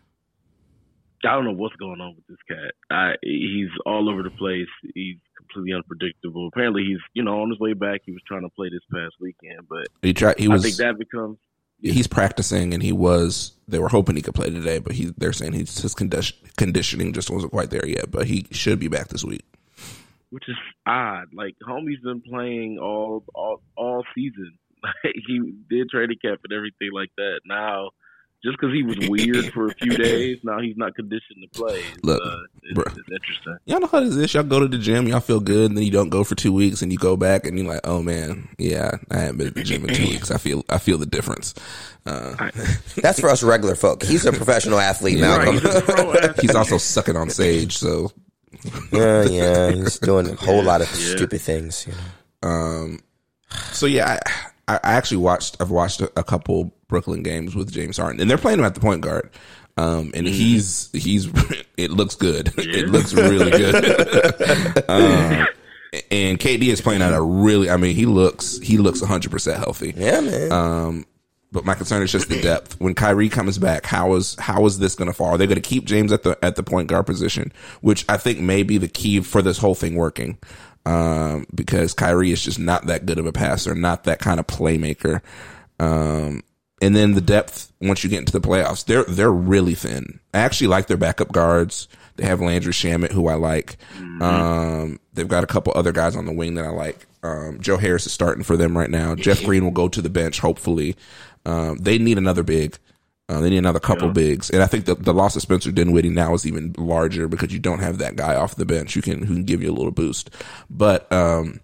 I don't know what's going on with this cat. I, he's all over the place. He's completely unpredictable. Apparently, he's you know on his way back. He was trying to play this past weekend, but He tried. He was. I think that becomes he's practicing, and he was. They were hoping he could play today, but he. They're saying he's his condition, conditioning just wasn't quite there yet. But he should be back this week. which is odd. Like homie's been playing all all all season. *laughs* Like he did training camp and everything like that. Now, just because he was weird for a few *laughs* days, now he's not conditioned to play. It's, Look, uh, it's, bruh. it's interesting. Y'all know how this is. Y'all go to the gym, y'all feel good, and then you don't go for two weeks, and you go back, and you're like, "Oh man, yeah, I haven't been to the gym in two weeks. I feel, I feel the difference." Uh, *laughs* That's for us regular folk. He's a professional athlete, Malcolm. Right, he's *laughs* athlete. he's also sucking on sage, so yeah, yeah. He's doing a whole lot of Yeah. stupid things. You know. Um, so yeah, I, I actually watched. I've watched a, a couple Brooklyn games with James Harden, and they're playing him at the point guard. Um, and he's he's *laughs* it looks good. *laughs* It looks really good. *laughs* um, and KD is playing at a really. I mean, he looks he looks 100 percent healthy. Yeah, man. Um, but my concern is just the depth. When Kyrie comes back, how is how is this going to fall? Are they going to keep James at the at the point guard position, which I think may be the key for this whole thing working? Um, because Kyrie is just not that good of a passer, not that kind of playmaker. Um, and then the depth once you get into the playoffs, they're they're really thin. I actually like their backup guards. They have Landry Shamet, who I like. Um, they've got a couple other guys on the wing that I like. Um, Joe Harris is starting for them right now. Jeff *laughs* Green will go to the bench, hopefully. Um, they need another big. Uh, they need another couple bigs, and I think the, the loss of Spencer Dinwiddie now is even larger because you don't have that guy off the bench who can who can give you a little boost. But um,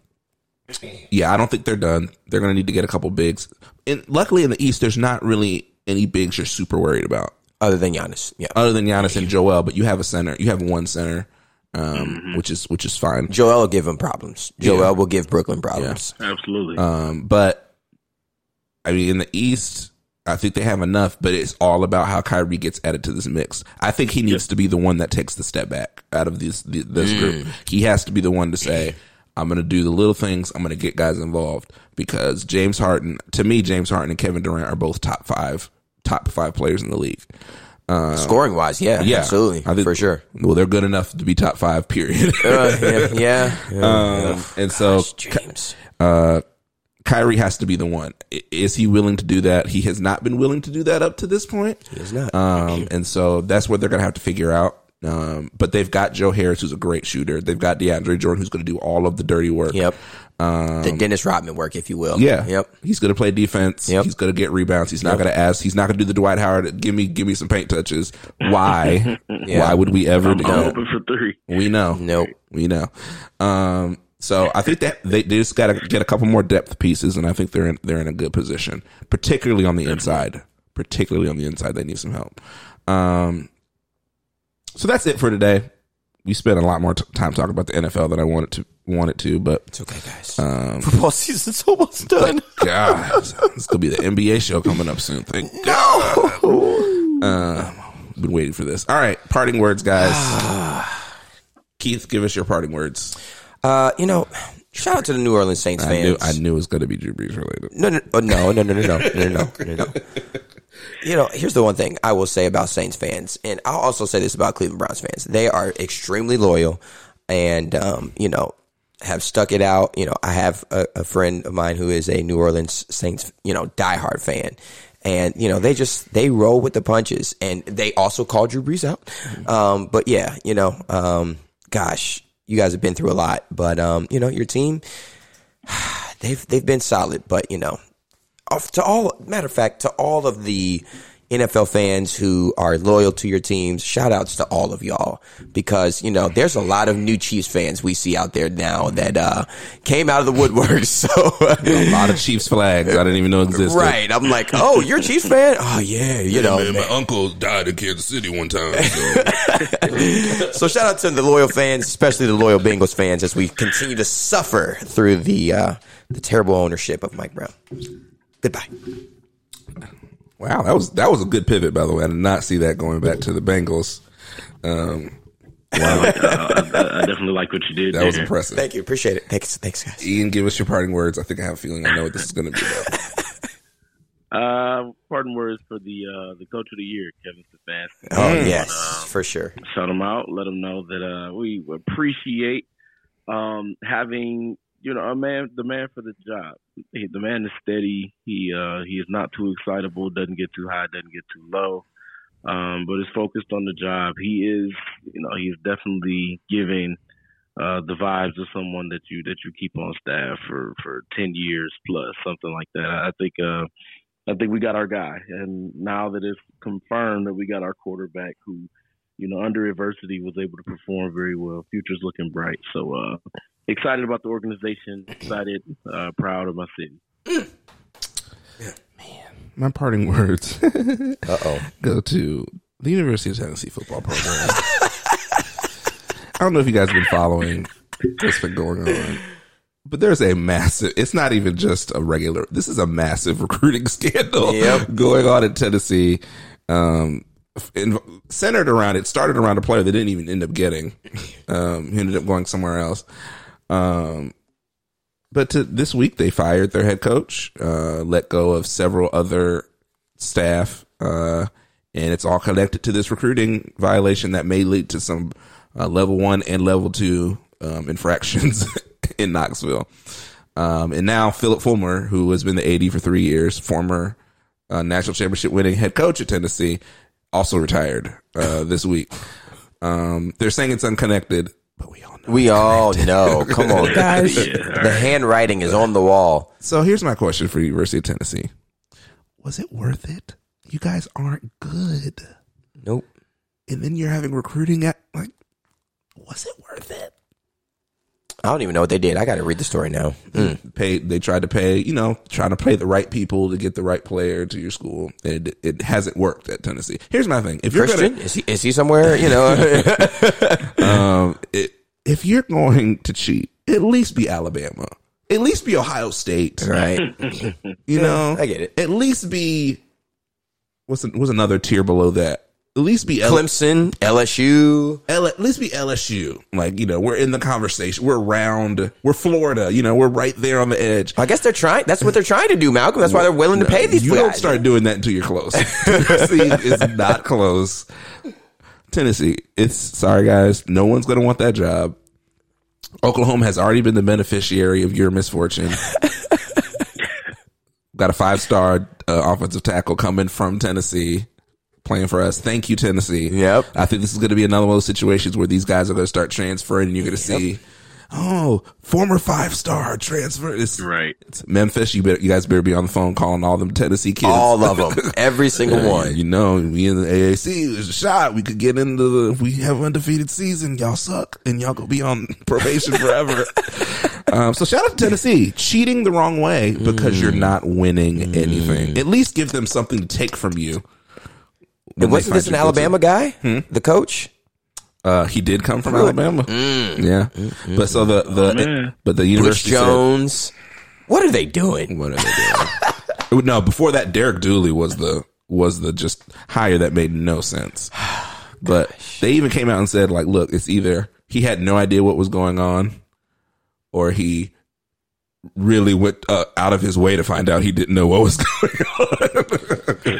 yeah, I don't think they're done. They're going to need to get a couple bigs. And luckily in the East, there's not really any bigs you're super worried about Other than Giannis, yeah. other than Giannis and Joel. But you have a center. You have one center, um, which is which is fine. Joel will give him problems. Joel will give Brooklyn problems. Absolutely. Um, but I mean, in the East, I think they have enough. But it's all about how Kyrie gets added to this mix. I think he needs to be the one that takes the step back out of this this group. He has to be the one to say, "I'm going to do the little things. I'm going to get guys involved." Because James Harden, to me, James Harden and Kevin Durant are both top five top five players in the league. Scoring wise, yeah, Yeah, absolutely, I think- for sure. Well, they're good enough to be top five. Period. Uh, yeah, yeah, *laughs* yeah. um, and so James. uh, Kyrie has to be the one. Is he willing to do that? He has not been willing to do that up to this point. He is not. Um, and so that's what they're going to have to figure out. Um, but they've got Joe Harris, who's a great shooter. They've got DeAndre Jordan, who's going to do all of the dirty work. Yep. the Dennis Rodman work, if you will. um, Yeah. Yep. He's going to play defense. Yep. He's going to get rebounds. He's not going to ask. He's not going to do the Dwight Howard. Give me, give me some paint touches. Why? *laughs* Why would we ever I'm, do I'm that? open for three. We know. Nope. We know. Um, so I think that they, they just got to get a couple more depth pieces, and I think they're in they're in a good position, particularly on the inside. Particularly on the inside, they need some help. Um, so that's it for today. We spent a lot more t- time talking about the NFL than I wanted to wanted to, but It's okay, guys. um, Football season's almost done. *laughs* God, it's gonna be the NBA show coming up soon. Thank God. Uh, been waiting for this. All right, parting words, guys. *sighs* Keith, give us your parting words. Uh, you know, shout out to the New Orleans Saints I fans. knew I knew it was going to be Drew Brees related. No, no, oh, no, no, no, no, no, no, no, no, no. *laughs* You know, here's the one thing I will say about Saints fans, and I'll also say this about Cleveland Browns fans: they are extremely loyal, and um, you know, have stuck it out. You know, I have a, a friend of mine who is a New Orleans Saints, you know, diehard fan. And you know they just they roll with the punches, and they also called Drew Brees out. Um, but yeah, you know, um, gosh, you guys have been through a lot, but um, you know your team, *sighs* they've they've been solid, but you know, to all matter of fact, to all of the NFL fans who are loyal to your teams, shout outs to all of y'all because you know there's a lot of new Chiefs fans we see out there now that uh, came out of the woodwork. *laughs* So A lot of Chiefs flags I didn't even know existed. right, I'm like, oh, you're a Chiefs fan? Oh yeah, you know. Man, my uncle died in Kansas City one time. So. *laughs* So shout out to the loyal fans, especially the loyal Bengals fans, as we continue to suffer through the uh, the terrible ownership of Mike Brown. Goodbye. wow, that was that was a good pivot, by the way. I did not see that going back to the Bengals. Um, *laughs* wow, Uh, I, I definitely like what you did that there. was impressive. Thank you, appreciate it. Thanks, thanks, guys. Ian, give us your parting words. I think I have a feeling I know what this is going to be. About. *laughs* Uh, pardon words for the uh, the coach of the year, Kevin Stefanski. Oh Mm. yes, for sure. shout him out. Let him know that uh, we appreciate um, having you know a man, the man for the job. He, the man is steady. He uh, he is not too excitable. Doesn't get too high. Doesn't get too low. Um, but is focused on the job. He is you know he's definitely giving uh, the vibes of someone that you that you keep on staff for for ten years plus something like that. I think. Uh, I think we got our guy, and now that it's confirmed that we got our quarterback, who, you know, under adversity was able to perform very well. Future's looking bright. So uh, excited about the organization. Excited, uh, proud of my city. Man. My parting words *laughs* Uh oh. go to the University of Tennessee football program. I don't know if you guys have been following what's been going on, but there's a massive. It's not even just a regular. This is a massive *laughs* recruiting scandal Yep. going on in Tennessee. Um, in, centered around it started around a player they didn't even end up getting. Um, he ended up going somewhere else. Um, but to, this week they fired their head coach, uh, let go of several other staff, uh, and it's all connected to this recruiting violation that may lead to some uh, level one and level two um, *laughs* infractions *laughs* in Knoxville. Um, and now Phillip Fulmer, who has been the AD for three years, former uh, national championship winning head coach at Tennessee, also retired uh, this week. Um, they're saying it's unconnected, we all know. We all know. Come on, guys. *laughs* Yeah, all the right. handwriting is on the wall. So here's my question for University of Tennessee: Was it worth it? You guys aren't good, Nope. and then you're having recruiting at like. Was it worth it? I don't even know what they did. I got to read the story now. Mm. Pay. They tried to pay. You know, trying to pay the right people to get the right player to your school. It it hasn't worked at Tennessee. Here's my thing: if you're gonna, Christian, is he is he somewhere? You know, *laughs* um, it, if you're going to cheat, at least be Alabama. At least be Ohio State. right? *laughs* You know, I get it. At least be what's what's another tier below that? At least be L- Clemson, LSU. L- at least be LSU. Like you know, we're in the conversation. We're around. We're Florida. You know, we're right there on the edge. I guess they're trying. That's what they're trying to do, Malcolm. That's why they're willing to pay these You guys. don't start doing that until you're close. *laughs* *laughs* Tennessee is not close. Tennessee, it's sorry guys, no one's going to want that job. Oklahoma has already been the beneficiary of your misfortune. *laughs* Got a five star uh, offensive tackle coming from Tennessee, playing for us. Thank you, Tennessee. Yep. I think this is going to be another one of those situations where these guys are going to start transferring, and you're going to see, oh, former five star transfer. It's, Right. it's Memphis. You better, you guys better be on the phone calling all them Tennessee kids. All of *laughs* them, every single Yeah, one. You know, we in the AAC. There's a shot. We could get into the. If we have undefeated season, y'all suck, and y'all gonna be on *laughs* probation forever. *laughs* um, so shout out to Tennessee, cheating the wrong way because you're mm. not winning mm. anything. At least give them something to take from you. when And they wasn't this an. Alabama guy? Hmm? The coach? Uh, he did come from Alabama. Yeah, but so the the man. but the Butch university said, Jones. What are they doing? What are they doing? *laughs* no, before that, Derek Dooley was the was the just hire that made no sense. *sighs* But they even came out and said, like, look, it's either he had no idea what was going on, or he really went uh, out of his way to find out he didn't know what was *laughs* going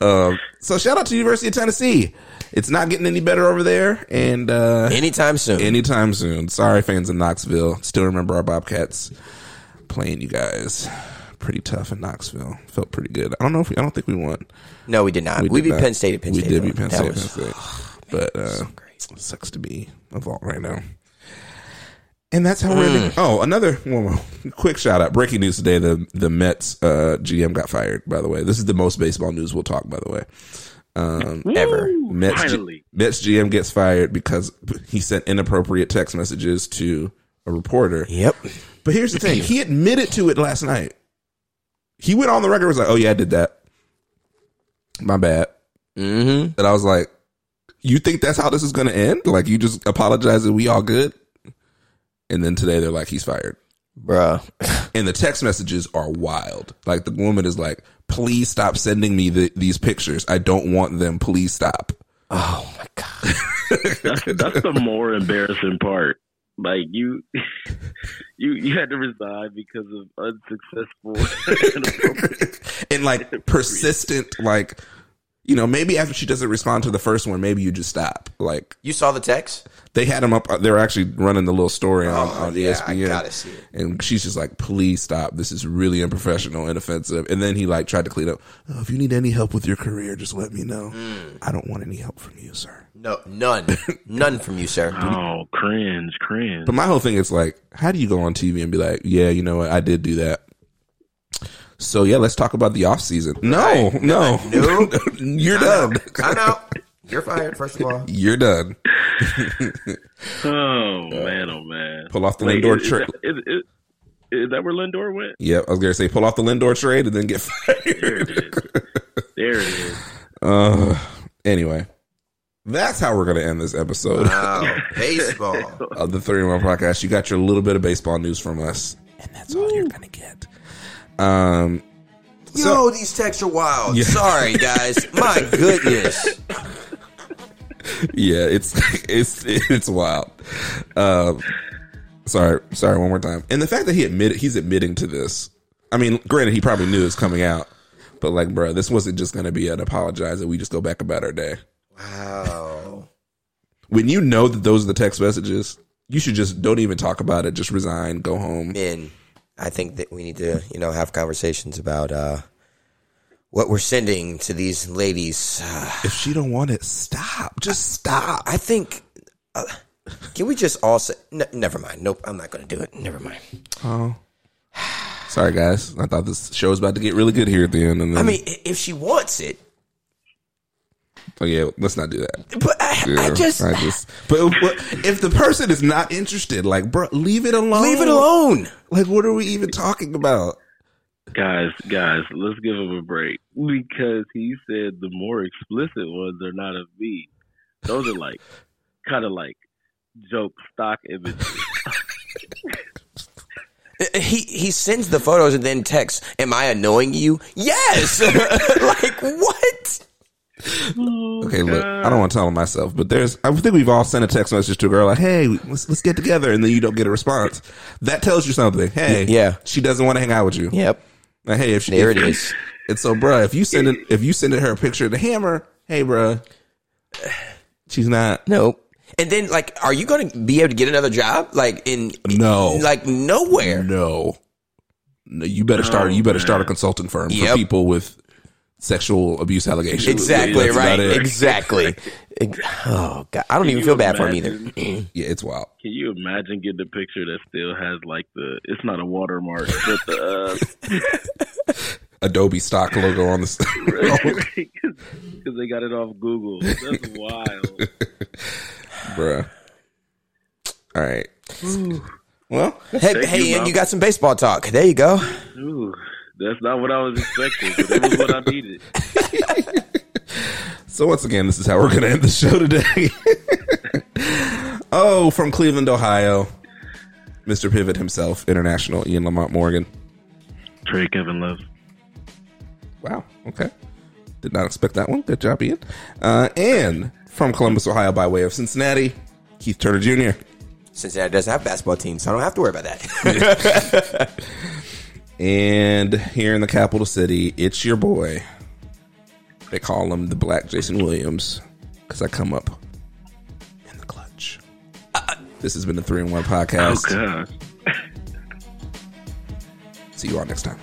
on. *laughs* um, so shout out to University of Tennessee. It's not getting any better over there, and uh, Anytime soon. anytime soon. Sorry, fans in Knoxville. Still remember our Bobcats playing you guys. Pretty tough in Knoxville. Felt pretty good. I don't know if we, I don't think we won. no, we did not. We, did beat not. Penn State at Penn we State. We did beat Penn That State. was- Penn State. *sighs* But uh, great. it sucks to be a vault right now. And that's how we're. ending- Oh, another one more quick shout out. Breaking news today: the the Mets uh, GM got fired. By the way, this is the most baseball news we'll talk. By the way, um, Ever. Woo, Mets, G- Mets GM gets fired because he sent inappropriate text messages to a reporter. Yep. But here's the thing: he admitted to it last night. He went on the record was like, "Oh yeah, I did that. My bad." Mm-hmm. And I was like, "You think that's how this is going to end? Like you just apologize and we all good?" And then today they're like, "He's fired." Bruh. And the text messages are wild. Like the woman is like, "Please stop sending me the, these pictures. I don't want them. Please stop." Oh my God. That's that's the more embarrassing part. Like you, *laughs* you you had to resign because of unsuccessful. *laughs* *laughs* and like persistent, like you know, maybe after she doesn't respond to the first one, maybe you just stop. Like You saw the text? they had him up. They were actually running the little story on, on E yeah, ESPN. I gotta see it. And she's just like, "Please stop. This is really unprofessional and offensive." And then he like tried to clean up. Oh, if you need any help with your career, just let me know. Hmm. I don't want any help from you, sir. No, none. none from you, sir. oh, cringe, cringe. But my whole thing is like, how do you go on TV and be like, "Yeah, you know what? I did do that." So yeah, let's talk about the off season. No, no, No. you're *laughs* done. I'm out. You're fired, first of all. *laughs* You're done. *laughs* Oh man, oh man. Pull off the Wait, Lindor is, trade. Is, is, is that where Lindor went? Yep, I was gonna say pull off the Lindor trade and then get fired. There it is. There it is. uh, anyway, That's how we're going to end this episode Wow, baseball. of the 3 in 1 podcast. You got your little bit of baseball news from us, and that's all you're going to get. Um, Yo, these texts are wild. Yeah. Sorry, guys. *laughs* My goodness. yeah, it's *laughs* it's it's wild. Um, sorry, sorry, one more time. And the fact that he admitted he's admitting to this. I mean, granted, he probably knew it was coming out, but like, bro, this wasn't just going to be an apologize and we just go back about our day. Wow. When you know that those are the text messages, you should just don't even talk about it. Just resign, go home. Men, I think that we need to, you know, have conversations about uh, what we're sending to these ladies. If she don't want it, stop. Just stop. I think. Uh, can we just all say? N- never mind. Nope. I'm not going to do it. Never mind. Oh, sorry, guys. I thought this show was about to get really good here at the end, and then I mean, if she wants it, oh yeah, let's not do that. but I, I just I just, but, but if the person is not interested, like, bro, leave it alone. leave it alone. Like, what are we even talking about? Guys, guys, let's give him a break because he said the more explicit ones are not of me. Those are like kind of like joke stock images. *laughs* He he sends the photos and then texts, "Am I annoying you?" Yes. *laughs* like what? Oh, okay, look, I don't want to tell him myself, but there's, I think we've all sent a text message to a girl like, "Hey, let's let's get together," and then you don't get a response. That tells you something. Hey, Yeah. she doesn't want to hang out with you. Yep. Like, hey, if she, There if- it is. *laughs* And so, bruh, if you send it, if you send her a picture of the hammer, hey, bruh, she's not. Nope. And then, like, are you going to be able to get another job? Like in No. like nowhere. No, no, you better start. you better start a consulting firm for people with sexual abuse allegations. Exactly That's right. Exactly. Oh god, I don't even you feel bad for him either. Yeah, it's wild. Can you imagine getting a picture that still has like the? It's not a watermark, but the uh, Adobe stock logo on the, because *laughs* *laughs* *laughs* they got it off Google. That's wild. bruh. All right. Well, Hey, Thank hey, you, and you got some baseball talk. There you go. Ooh, that's not what I was expecting, but it was what I needed. *laughs* So once again, this is how we're going to end the show today. *laughs* oh, from Cleveland, Ohio, Mr. Pivot himself, international Ian Lamont Morgan. Trey Kevin Love. Wow. Okay. Did not expect that one. Good job, Ian. Uh, and from Columbus, Ohio, by way of Cincinnati, Keith Turner Jr. Cincinnati doesn't have a basketball team, so I don't have to worry about that. *laughs* And here in the capital city, it's your boy. They call him the Black Jason Williams because I come up in the clutch. This has been the Three and One podcast. gosh. See you all next time.